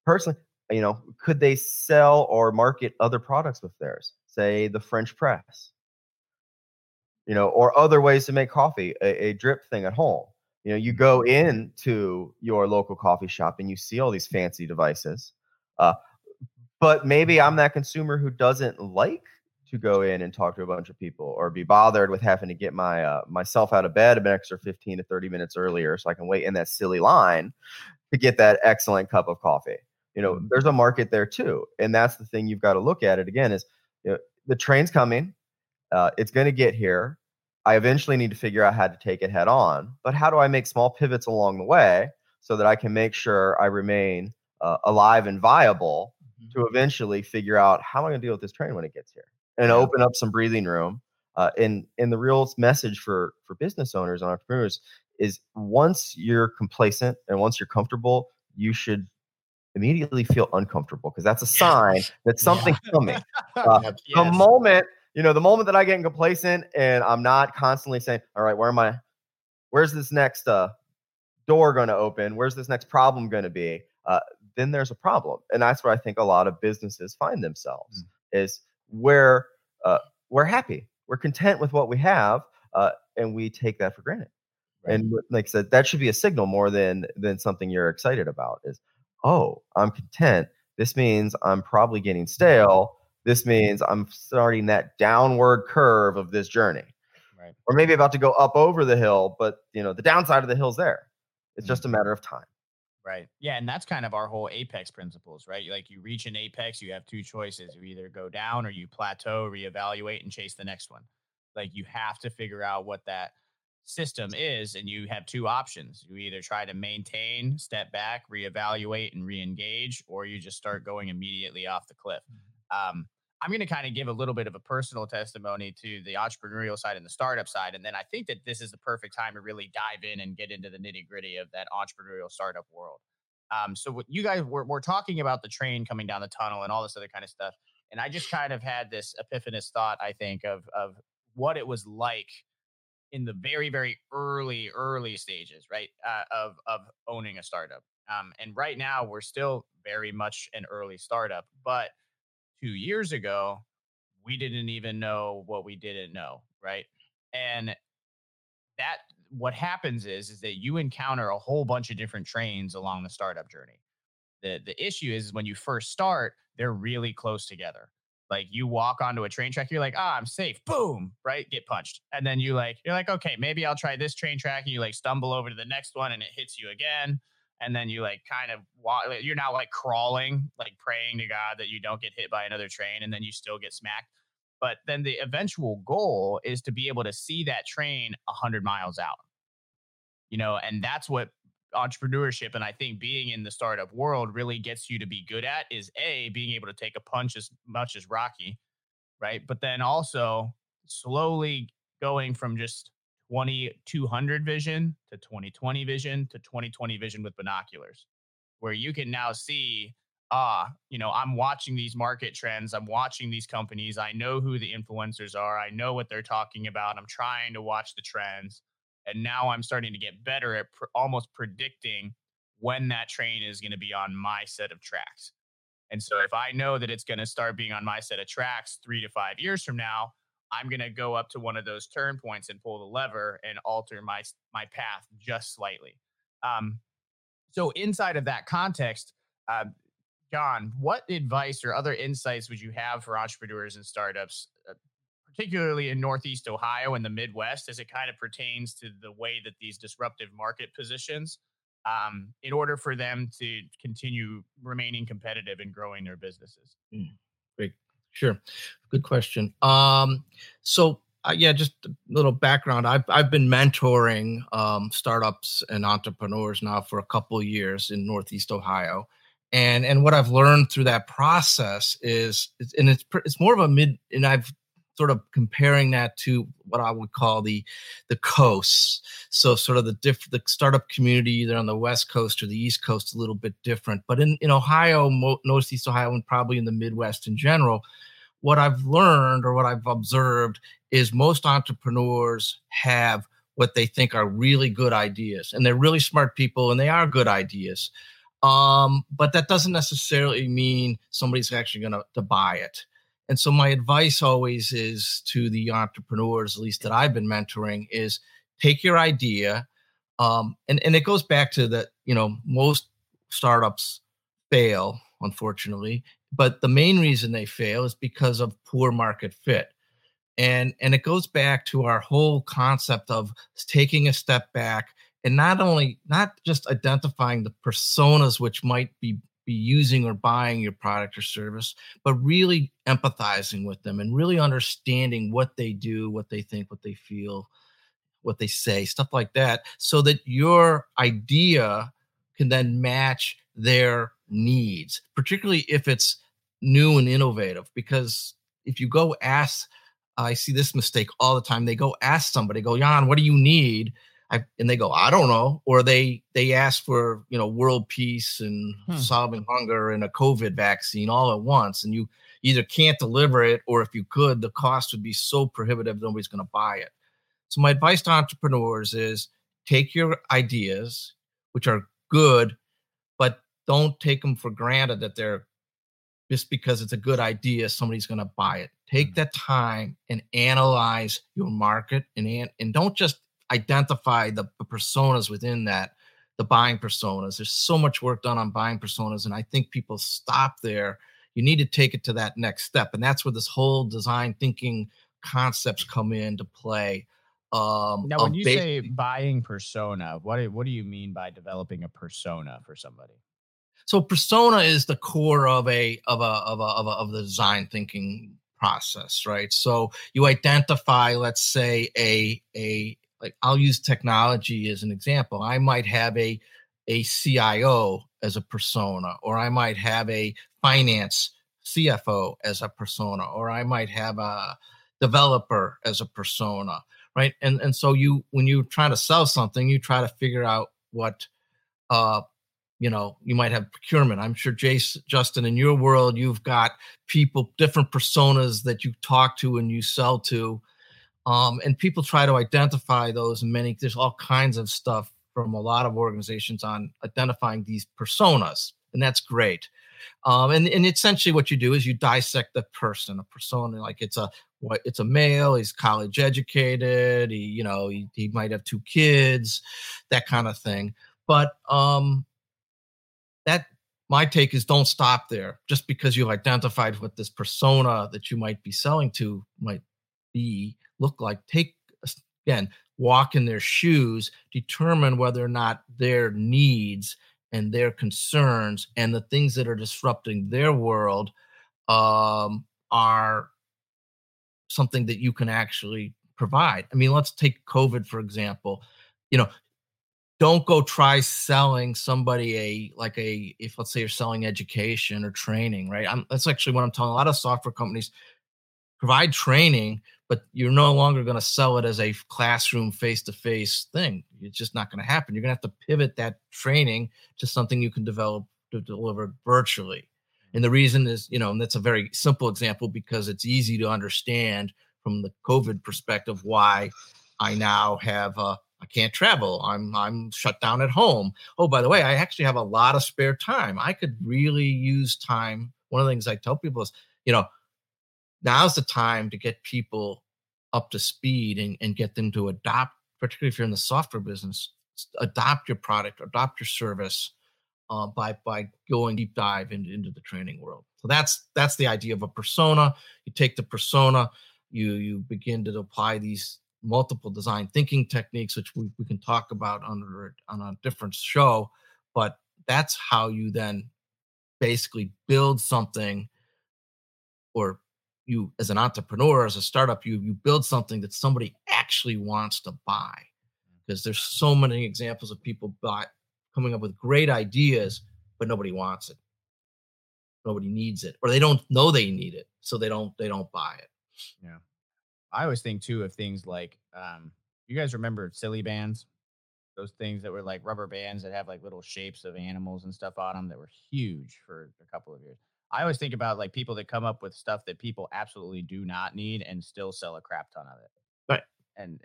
personally, you know, could they sell or market other products with theirs? Say the French press, you know, or other ways to make coffee, a, a drip thing at home. You know, you go into your local coffee shop and you see all these fancy devices. Uh, but maybe I'm that consumer who doesn't like to go in and talk to a bunch of people or be bothered with having to get my uh, myself out of bed an extra 15 to 30 minutes earlier so I can wait in that silly line to get that excellent cup of coffee. You know, mm-hmm. there's a market there too. And that's the thing you've got to look at it again is you know, the train's coming. Uh, it's going to get here. I eventually need to figure out how to take it head on. But how do I make small pivots along the way so that I can make sure I remain uh, alive and viable Mhm. to eventually figure out how am I going to deal with this train when it gets here and open up some breathing room. Uh, and and the real message for for business owners and entrepreneurs is once you're complacent and once you're comfortable, you should immediately feel uncomfortable because that's a sign that something's coming. Uh, The moment you know, the moment that I get complacent and I'm not constantly saying, "All right, where am I? Where's this next uh, door going to open? Where's this next problem going to be?" Uh, then there's a problem, and that's where I think a lot of businesses find themselves is where uh, we're happy, we're content with what we have, uh, and we take that for granted. Right. And like I said, that should be a signal more than than something you're excited about. Is oh, I'm content. This means I'm probably getting stale. This means I'm starting that downward curve of this journey, Right. or maybe about to go up over the hill, but you know the downside of the hill's there. It's just a Mm-hmm. matter of time. Right. Yeah. And that's kind of our whole apex principles, right? Like you reach an apex, you have two choices. You either go down or you plateau, reevaluate, and chase the next one. Like you have to figure out what that system is. And you have two options. You either try to maintain, step back, reevaluate, and re engage, or you just start going immediately off the cliff. Um, I'm going to kind of give a little bit of a personal testimony to the entrepreneurial side and the startup side. And then I think that this is the perfect time to really dive in and get into the nitty gritty of that entrepreneurial startup world. Um, so what you guys were, we're talking about the train coming down the tunnel and all this other kind of stuff. And I just kind of had this epiphanous thought, I think, of of what it was like in the very, very early, early stages, right? Uh, of of owning a startup. Um, and right now we're still very much an early startup, but two years ago, we didn't even know what we didn't know, right? And that what happens is is that you encounter a whole bunch of different trains along the startup journey. The the issue is when you first start, they're really close together. Like you walk onto a train track, you're like, ah, I'm safe. Boom, right? Get punched. And then you like, you're like, okay, maybe I'll try this train track. And you like stumble over to the next one and it hits you again. And then you like kind of walk, you're not like crawling, like praying to God that you don't get hit by another train and then you still get smacked. But then the eventual goal is to be able to see that train 100 miles out. You know, and that's what entrepreneurship and I think being in the startup world really gets you to be good at is A, being able to take a punch as much as Rocky, right? But then also slowly going from just 2200 vision to 2020 vision to 2020 vision with binoculars, where you can now see ah, you know, I'm watching these market trends. I'm watching these companies. I know who the influencers are. I know what they're talking about. I'm trying to watch the trends. And now I'm starting to get better at pr- almost predicting when that train is going to be on my set of tracks. And so if I know that it's going to start being on my set of tracks three to five years from now, I'm going to go up to one of those turn points and pull the lever and alter my my path just slightly. Um, so inside of that context, uh, John, what advice or other insights would you have for entrepreneurs and startups, uh, particularly in Northeast Ohio and the Midwest, as it kind of pertains to the way that these disruptive market positions, um, in order for them to continue remaining competitive and growing their businesses? Sure. Good question. Um, so uh, yeah, just a little background. I've I've been mentoring um, startups and entrepreneurs now for a couple years in Northeast Ohio, and and what I've learned through that process is, is- and it's it's more of a mid, and I've sort of comparing that to what I would call the the coasts. So sort of the diff, the startup community either on the west coast or the east coast a little bit different, but in in Ohio, mo- Northeast Ohio, and probably in the Midwest in general what I've learned or what I've observed is most entrepreneurs have what they think are really good ideas and they're really smart people and they are good ideas. Um, but that doesn't necessarily mean somebody's actually going to buy it. And so my advice always is to the entrepreneurs, at least that I've been mentoring, is take your idea. Um, and, and it goes back to that, you know, most startups fail, unfortunately, but the main reason they fail is because of poor market fit and and it goes back to our whole concept of taking a step back and not only not just identifying the personas which might be be using or buying your product or service but really empathizing with them and really understanding what they do what they think what they feel what they say stuff like that so that your idea can then match their needs, particularly if it's new and innovative. Because if you go ask, I see this mistake all the time. They go ask somebody, go, Jan, what do you need? I, and they go, I don't know, or they they ask for you know world peace and hmm. solving hunger and a COVID vaccine all at once, and you either can't deliver it, or if you could, the cost would be so prohibitive nobody's going to buy it. So my advice to entrepreneurs is take your ideas, which are good, but don't take them for granted that they're just because it's a good idea, somebody's going to buy it. Take mm. that time and analyze your market and and don't just identify the, the personas within that, the buying personas. There's so much work done on buying personas, and I think people stop there. You need to take it to that next step, and that's where this whole design thinking concepts come into play. Um, now, when you say buying persona, what what do you mean by developing a persona for somebody? So persona is the core of a of a of a of, a, of the design thinking process, right? So you identify, let's say, a a like I'll use technology as an example. I might have a a CIO as a persona, or I might have a finance CFO as a persona, or I might have a developer as a persona, right? And and so you when you try to sell something, you try to figure out what uh you know you might have procurement i'm sure jace justin in your world you've got people different personas that you talk to and you sell to um, and people try to identify those many there's all kinds of stuff from a lot of organizations on identifying these personas and that's great. Um, and, and essentially what you do is you dissect the person. A persona like it's a what it's a male he's college educated he you know he, he might have two kids that kind of thing. But um that my take is don't stop there. Just because you've identified what this persona that you might be selling to might be look like take again walk in their shoes determine whether or not their needs and their concerns and the things that are disrupting their world um, are something that you can actually provide. I mean let's take covid for example. You know don't go try selling somebody a like a if let's say you're selling education or training right? I'm, that's actually what i'm telling a lot of software companies. Provide training but you're no longer going to sell it as a classroom face-to-face thing it's just not going to happen you're going to have to pivot that training to something you can develop to deliver virtually and the reason is you know and that's a very simple example because it's easy to understand from the covid perspective why i now have a I can't travel. I'm I'm shut down at home. Oh, by the way, I actually have a lot of spare time. I could really use time. One of the things I tell people is, you know, now's the time to get people up to speed and, and get them to adopt, particularly if you're in the software business, adopt your product, adopt your service uh, by by going deep dive into, into the training world. So that's that's the idea of a persona. You take the persona, you you begin to apply these multiple design thinking techniques, which we, we can talk about under on a different show. But that's how you then basically build something or you as an entrepreneur as a startup you you build something that somebody actually wants to buy because there's so many examples of people buy, coming up with great ideas but nobody wants it nobody needs it or they don't know they need it so they don't they don't buy it yeah I always think too of things like um, you guys remember Silly Bandz? Those things that were like rubber bands that have like little shapes of animals and stuff on them that were huge for a couple of years. I always think about like people that come up with stuff that people absolutely do not need and still sell a crap ton of it. Right. And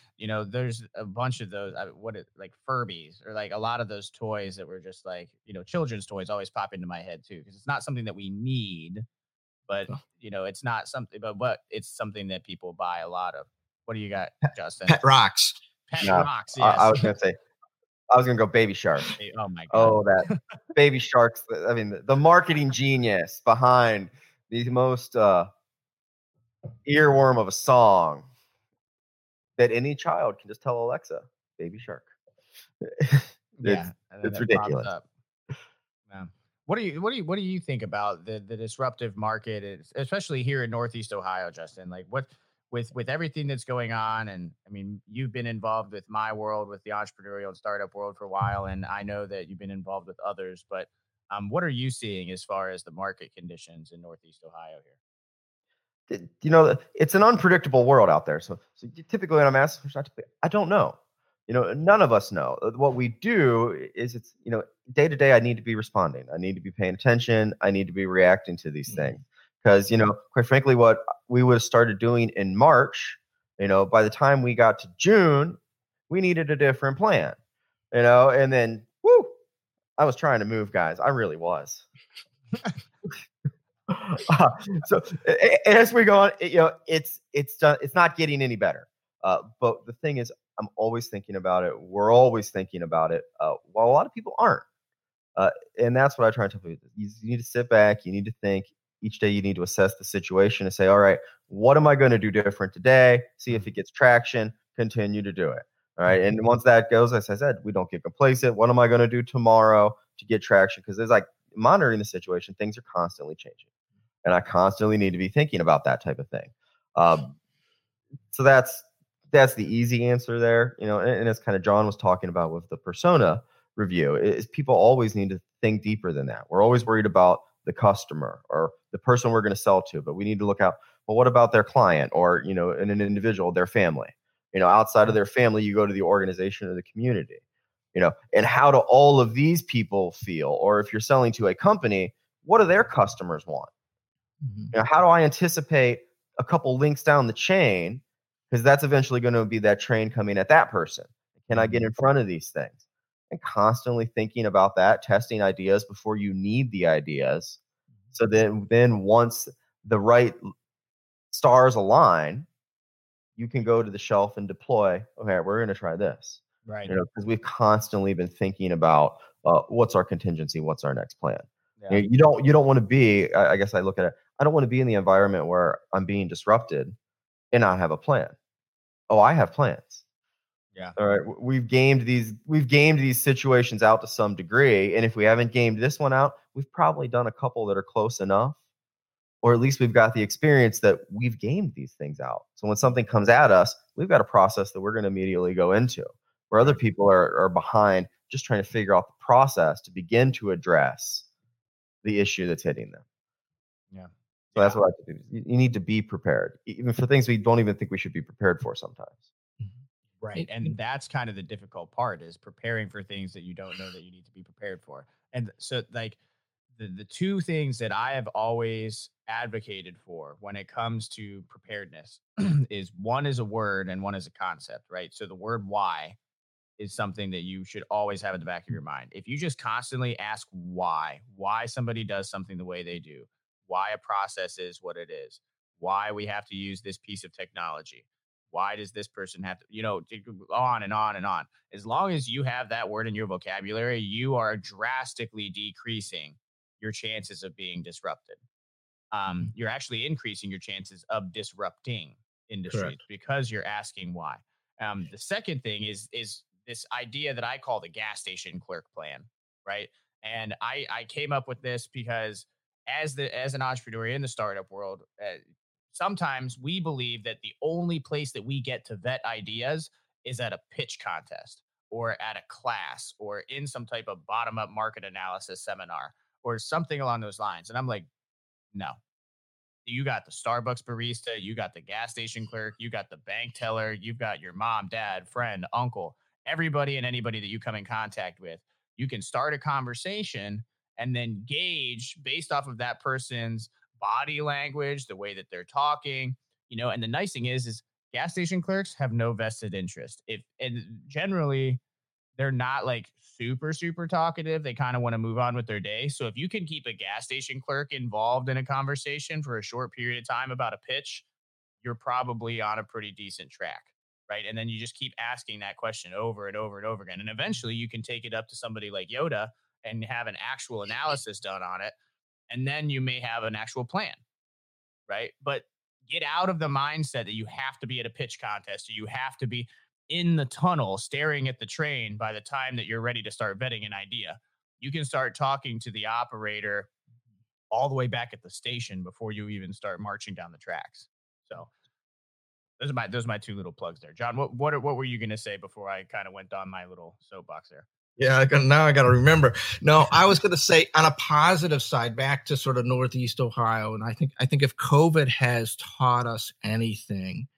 you know, there's a bunch of those. What it like Furbies or like a lot of those toys that were just like you know children's toys always pop into my head too because it's not something that we need but you know, it's not something, but what it's something that people buy a lot of. What do you got, Justin? Pet rocks. Pet no, rocks. Yes. I, I, was gonna say, I was gonna go baby shark. Oh my god. Oh, that baby sharks. I mean, the, the marketing genius behind the most uh, earworm of a song that any child can just tell Alexa, "Baby shark." it's, yeah, it's ridiculous. Yeah. What do you what do you what do you think about the the disruptive market, especially here in Northeast Ohio, Justin? Like what with with everything that's going on, and I mean, you've been involved with my world, with the entrepreneurial and startup world for a while, and I know that you've been involved with others. But Um, what are you seeing as far as the market conditions in Northeast Ohio here? You know, it's an unpredictable world out there. So, so typically when I'm asked, I don't know. You know, none of us know. Uh, what we do is it's, you know, day to day, I need to be responding. I need to be paying attention. I need to be reacting to these mm-hmm. things. Because, you know, quite frankly, what we would have started doing in March, you know, by the time we got to June, we needed a different plan, you know, and then, whoo, I was trying to move guys. I really was. uh, so as we go on, you know, it's it's done, it's not getting any better. Uh, but the thing is, I'm always thinking about it. We're always thinking about it. Uh, while a lot of people aren't, uh, and that's what I try to tell people. You need to sit back. You need to think. Each day, you need to assess the situation and say, "All right, what am I going to do different today? See if mm-hmm. it gets traction. Continue to do it." All right. And once that goes, as I said, we don't get complacent. What am I going to do tomorrow to get traction? Because there's like monitoring the situation, things are constantly changing. And I constantly need to be thinking about that type of thing. Um, so that's that's the easy answer there. You know, and, and as kind of John was talking about with the persona review, is people always need to think deeper than that. We're always worried about the customer or the person we're going to sell to, but we need to look out, well, what about their client or, you know, an individual, their family? You know, outside of their family, you go to the organization or the community. You know, and how do all of these people feel? Or if you're selling to a company, what do their customers want? Mm-hmm. You know, how do I anticipate a couple links down the chain? Because that's eventually going to be that train coming at that person. Can I get mm-hmm. in front of these things? And constantly thinking about that, testing ideas before you need the ideas. Mm-hmm. So then, then once the right stars align, you can go to the shelf and deploy. Okay, we're going to try this. Right. You know, because we've constantly been thinking about uh, what's our contingency, what's our next plan. Yeah. You, know, you don't you don't want to be. I, I guess I look at it. I don't want to be in the environment where I'm being disrupted and not have a plan. Oh, I have plans. Yeah. All right. We've gamed these. We've gamed these situations out to some degree, and if we haven't gamed this one out, we've probably done a couple that are close enough or at least we've got the experience that we've gamed these things out. So when something comes at us, we've got a process that we're going to immediately go into. Where other people are, are behind, just trying to figure out the process to begin to address the issue that's hitting them. Yeah. So yeah. that's what I do. You need to be prepared, even for things we don't even think we should be prepared for sometimes. Right. And that's kind of the difficult part is preparing for things that you don't know that you need to be prepared for. And so like the, the two things that I have always advocated for when it comes to preparedness is one is a word and one is a concept, right? So the word why is something that you should always have in the back of your mind. If you just constantly ask why, why somebody does something the way they do, why a process is what it is, why we have to use this piece of technology, why does this person have to, you know, on and on and on. As long as you have that word in your vocabulary, you are drastically decreasing your chances of being disrupted. Um, mm-hmm. you're actually increasing your chances of disrupting industries Correct. because you're asking why. Um, the second thing is is this idea that I call the gas station clerk plan, right? And I I came up with this because as the as an entrepreneur in the startup world, uh, sometimes we believe that the only place that we get to vet ideas is at a pitch contest or at a class or in some type of bottom up market analysis seminar or something along those lines. And I'm like, no. You got the Starbucks barista, you got the gas station clerk, you got the bank teller, you've got your mom, dad, friend, uncle, everybody and anybody that you come in contact with. You can start a conversation and then gauge based off of that person's body language, the way that they're talking, you know. And the nice thing is, is gas station clerks have no vested interest. If and generally they're not like super super talkative they kind of want to move on with their day so if you can keep a gas station clerk involved in a conversation for a short period of time about a pitch you're probably on a pretty decent track right and then you just keep asking that question over and over and over again and eventually you can take it up to somebody like yoda and have an actual analysis done on it and then you may have an actual plan right but get out of the mindset that you have to be at a pitch contest or you have to be in the tunnel staring at the train by the time that you're ready to start vetting an idea. You can start talking to the operator all the way back at the station before you even start marching down the tracks. So those are my those are my two little plugs there. John, what what what were you going to say before I kind of went on my little soapbox there? Yeah, I got, now I got to remember. No, I was going to say on a positive side, back to sort of Northeast Ohio, and I think I think if COVID has taught us anything,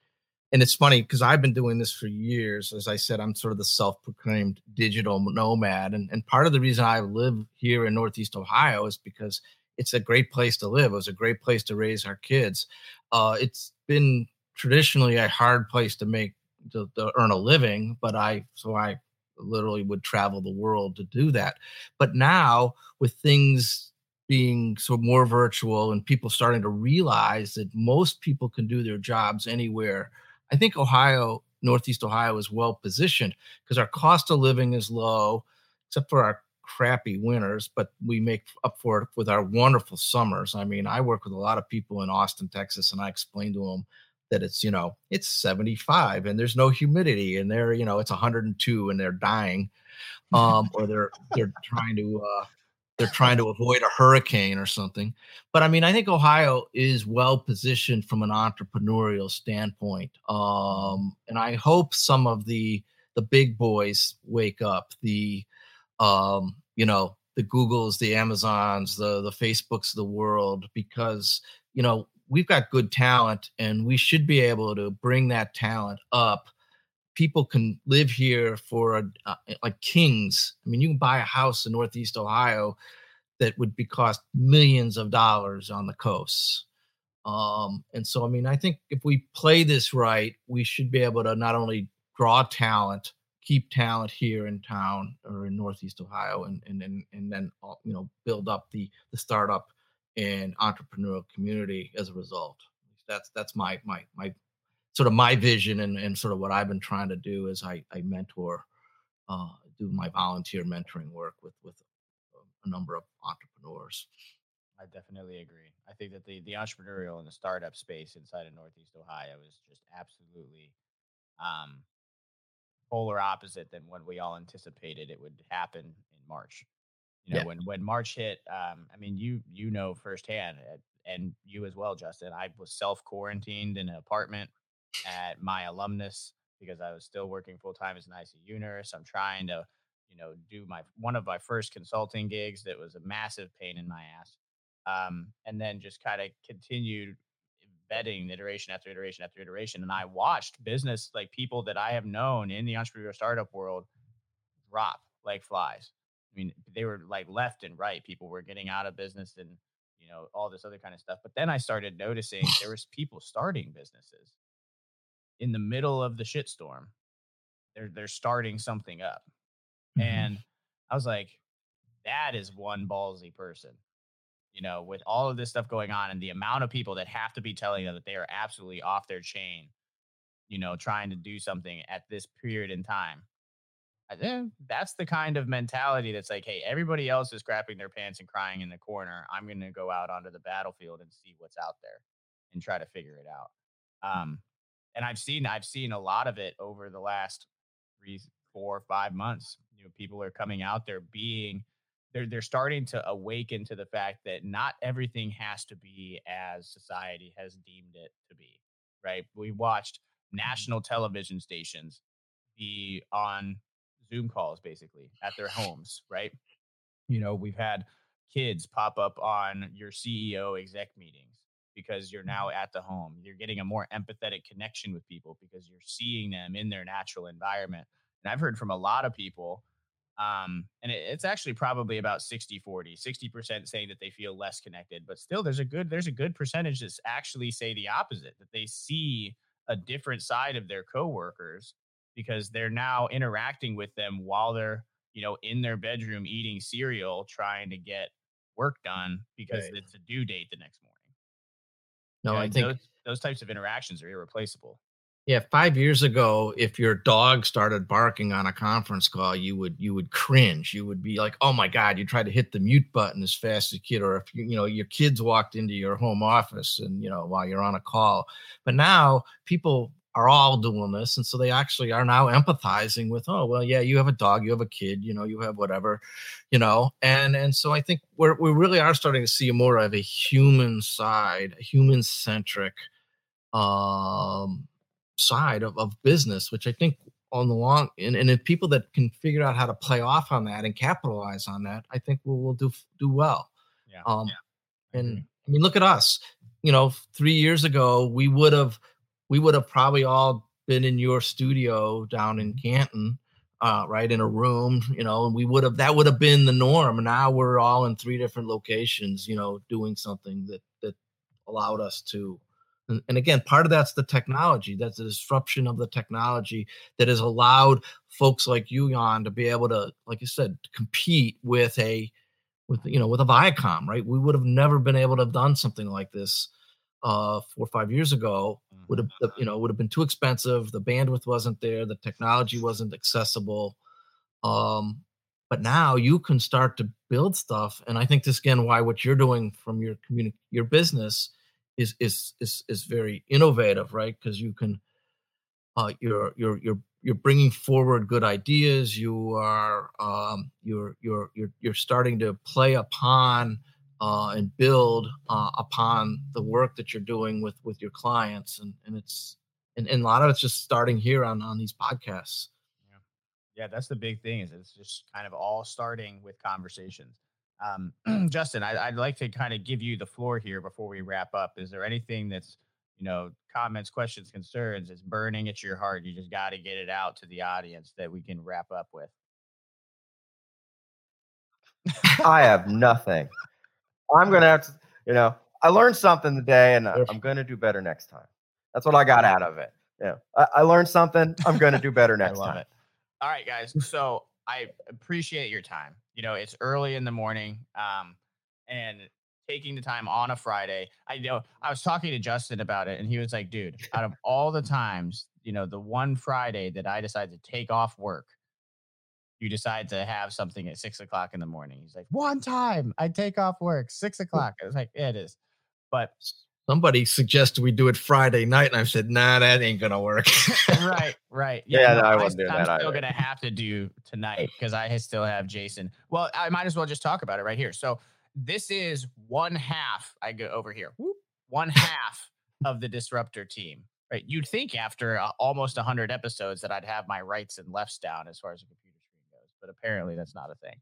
and it's funny because I've been doing this for years. As I said, I'm sort of the self-proclaimed digital nomad, and and part of the reason I live here in Northeast Ohio is because it's a great place to live. It was a great place to raise our kids. Uh, it's been traditionally a hard place to make to, to earn a living, but I so I literally would travel the world to do that. But now with things being so more virtual and people starting to realize that most people can do their jobs anywhere, I think Ohio, Northeast Ohio is well positioned because our cost of living is low, except for our crappy winters, but we make up for it with our wonderful summers. I mean, I work with a lot of people in Austin, Texas, and I explain to them that it's you know it's 75 and there's no humidity and they're you know it's 102 and they're dying um or they're they're trying to uh they're trying to avoid a hurricane or something. But i mean i think ohio is well positioned from an entrepreneurial standpoint um and i hope some of the the big boys wake up the um you know the googles the amazons the the facebooks of the world because you know we've got good talent and we should be able to bring that talent up. People can live here for a, uh, like kings. I mean you can buy a house in northeast ohio that would be cost millions of dollars on the coast um, and so i mean i think if we play this right we should be able to not only draw talent keep talent here in town or in northeast ohio and and and, and then uh, you know build up the the startup and entrepreneurial community as a result. That's that's my my my sort of my vision and, and sort of what I've been trying to do is I, I mentor, uh, do my volunteer mentoring work with with a number of entrepreneurs. I definitely agree. I think that the the entrepreneurial and the startup space inside of Northeast Ohio is just absolutely um, polar opposite than what we all anticipated it would happen in March. You know, yeah. when when March hit, um, I mean, you you know firsthand, uh, and you as well, Justin. I was self quarantined in an apartment at my alumnus because I was still working full time as an ICU nurse. I'm trying to, you know, do my one of my first consulting gigs that was a massive pain in my ass, um, and then just kind of continued vetting iteration after iteration after iteration. And I watched business like people that I have known in the entrepreneur startup world drop like flies I mean, they were like left and right. People were getting out of business and you know all this other kind of stuff. But then I started noticing there was people starting businesses in the middle of the shitstorm. They're they're starting something up, mm-hmm. and I was like, that is one ballsy person. You know, with all of this stuff going on and the amount of people that have to be telling them that they are absolutely off their chain, you know, trying to do something at this period in time that's the kind of mentality that's like, hey, everybody else is crapping their pants and crying in the corner. I'm going to go out onto the battlefield and see what's out there and try to figure it out. Um, and I've seen I've seen a lot of it over the last three, four, five months. You know, people are coming out there being they're they're starting to awaken to the fact that not everything has to be as society has deemed it to be. Right? We watched mm-hmm. national television stations be on Zoom calls basically at their homes, right? You know, we've had kids pop up on your CEO exec meetings because you're now at the home. You're getting a more empathetic connection with people because you're seeing them in their natural environment. And I've heard from a lot of people, um, and it, it's actually probably about 60 40, 60% saying that they feel less connected, but still there's a good there's a good percentage that's actually say the opposite, that they see a different side of their coworkers because they're now interacting with them while they're you know in their bedroom eating cereal trying to get work done because right. it's a due date the next morning. No i think those, those types of interactions are irreplaceable. Yeah five years ago if your dog started barking on a conference call you would you would cringe. You would be like oh my god you try to hit the mute button as fast as you could or if you you know your kids walked into your home office and you know while you're on a call. But now people are all doing this and so they actually are now empathizing with oh well yeah you have a dog you have a kid you know you have whatever you know and and so i think we're, we really are starting to see more of a human side a human centric um side of, of business which i think on the long and, and if people that can figure out how to play off on that and capitalize on that, I think we'll, we'll do do well. Yeah. Um, yeah. and I mean, look at us. You know, three years ago, we would have we would have probably all been in your studio down in Canton, uh, right in a room. You know, and we would have that would have been the norm. Now we're all in three different locations. You know, doing something that that allowed us to and, and again, part of that's the technology. That's the disruption of the technology that has allowed folks like you, Jan, to be able to, like you said, compete with a with you know with a Viacom, right? We would have never been able to have done something like this uh four or five years ago would have you Mm-hmm. know would have been too expensive the bandwidth wasn't there the technology wasn't accessible um but now you can start to build stuff and i think this again why what you're doing from your community your business is is is is very innovative right because you can uh you're you're you're you're bringing forward good ideas you are um you're you're you're you're starting to play upon uh and build uh, upon the work that you're doing with with your clients and and it's and, and a lot of it's just starting here on on these podcasts Yeah, yeah that's the big thing. Is it's just kind of all starting with conversations. Um, Justin, I, I'd like to kind of give you the floor here before we wrap up. Is there anything that's you know comments, questions, concerns? It's burning at your heart. You just got to get it out to the audience that we can wrap up with. I have nothing. I'm gonna have to, you know, I learned something today, and. I'm gonna do better next time. That's what I got out of it. Yeah, I, I learned something. I'm gonna do better I next love time. it. All right, guys. So I appreciate your time. You know, it's early in the morning, um, and taking the time on a Friday. I know I was talking to Justin about it, and he was like, "Dude, out of all the times, you know, the one Friday that I decided to take off work, you decide to have something at six o'clock in the morning." He's like, "One time I take off work six o'clock." I was like, "Yeah, it is," but somebody suggested we do it friday night and i said nah that ain't gonna work right, right. Yeah, no, I I wouldn't do I'm that still gonna have to do tonight because I still have Jason. Well, I might as well just talk about it right here. So this is one half. I go over here. Whoop, one half of the disruptor team. Right. You'd think after uh, almost 100 episodes that I'd have my rights and lefts down as far as the computer screen goes, but apparently that's not a thing.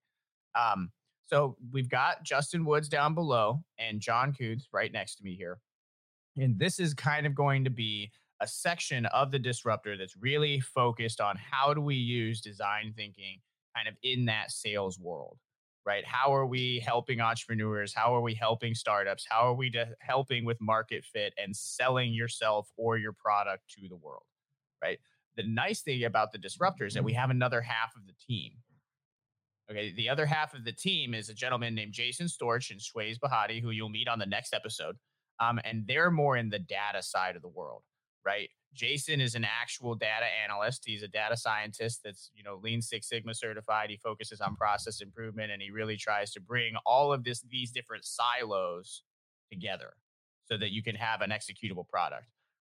Um, so we've got Justin Woods down below and John Coots right next to me here. And this is kind of going to be a section of the disruptor that's really focused on how do we use design thinking kind of in that sales world right how are we helping entrepreneurs how are we helping startups how are we de- helping with market fit and selling yourself or your product to the world right the nice thing about the disruptor is that we have another half of the team okay the other half of the team is a gentleman named jason storch and Shways bahati who you'll meet on the next episode um, and they're more in the data side of the world right? Jason is an actual data analyst. He's a data scientist that's, you know, Lean Six Sigma certified. He focuses on process improvement and he really tries to bring all of this these different silos together so that you can have an executable product.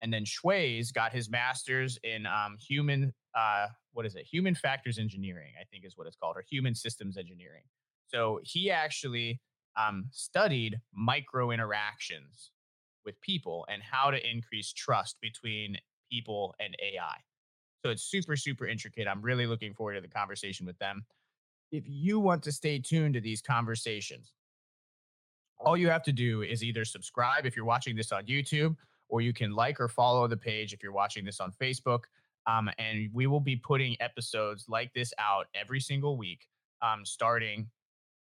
And then Shways got his master's in um, human, uh, what is it? Human factors engineering, I think is what it's called, or human systems engineering. So he actually um, studied micro interactions with people and how to increase trust between people and AI. So it's super, super intricate. I'm really looking forward to the conversation with them. If you want to stay tuned to these conversations, all you have to do is either subscribe if you're watching this on YouTube, or you can like or follow the page if you're watching this on Facebook. Um, and we will be putting episodes like this out every single week, um, starting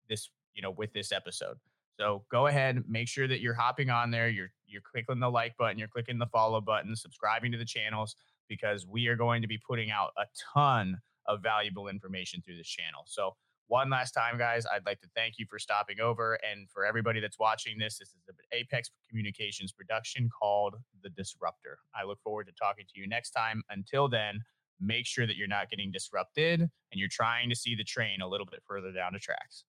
this, you know, with this episode. So go ahead, make sure that you're hopping on there. You're you're clicking the like button, you're clicking the follow button, subscribing to the channels because we are going to be putting out a ton of valuable information through this channel. So one last time, guys, I'd like to thank you for stopping over. And for everybody that's watching this, this is an Apex Communications production called The Disruptor. I look forward to talking to you next time. Until then, make sure that you're not getting disrupted and you're trying to see the train a little bit further down the tracks.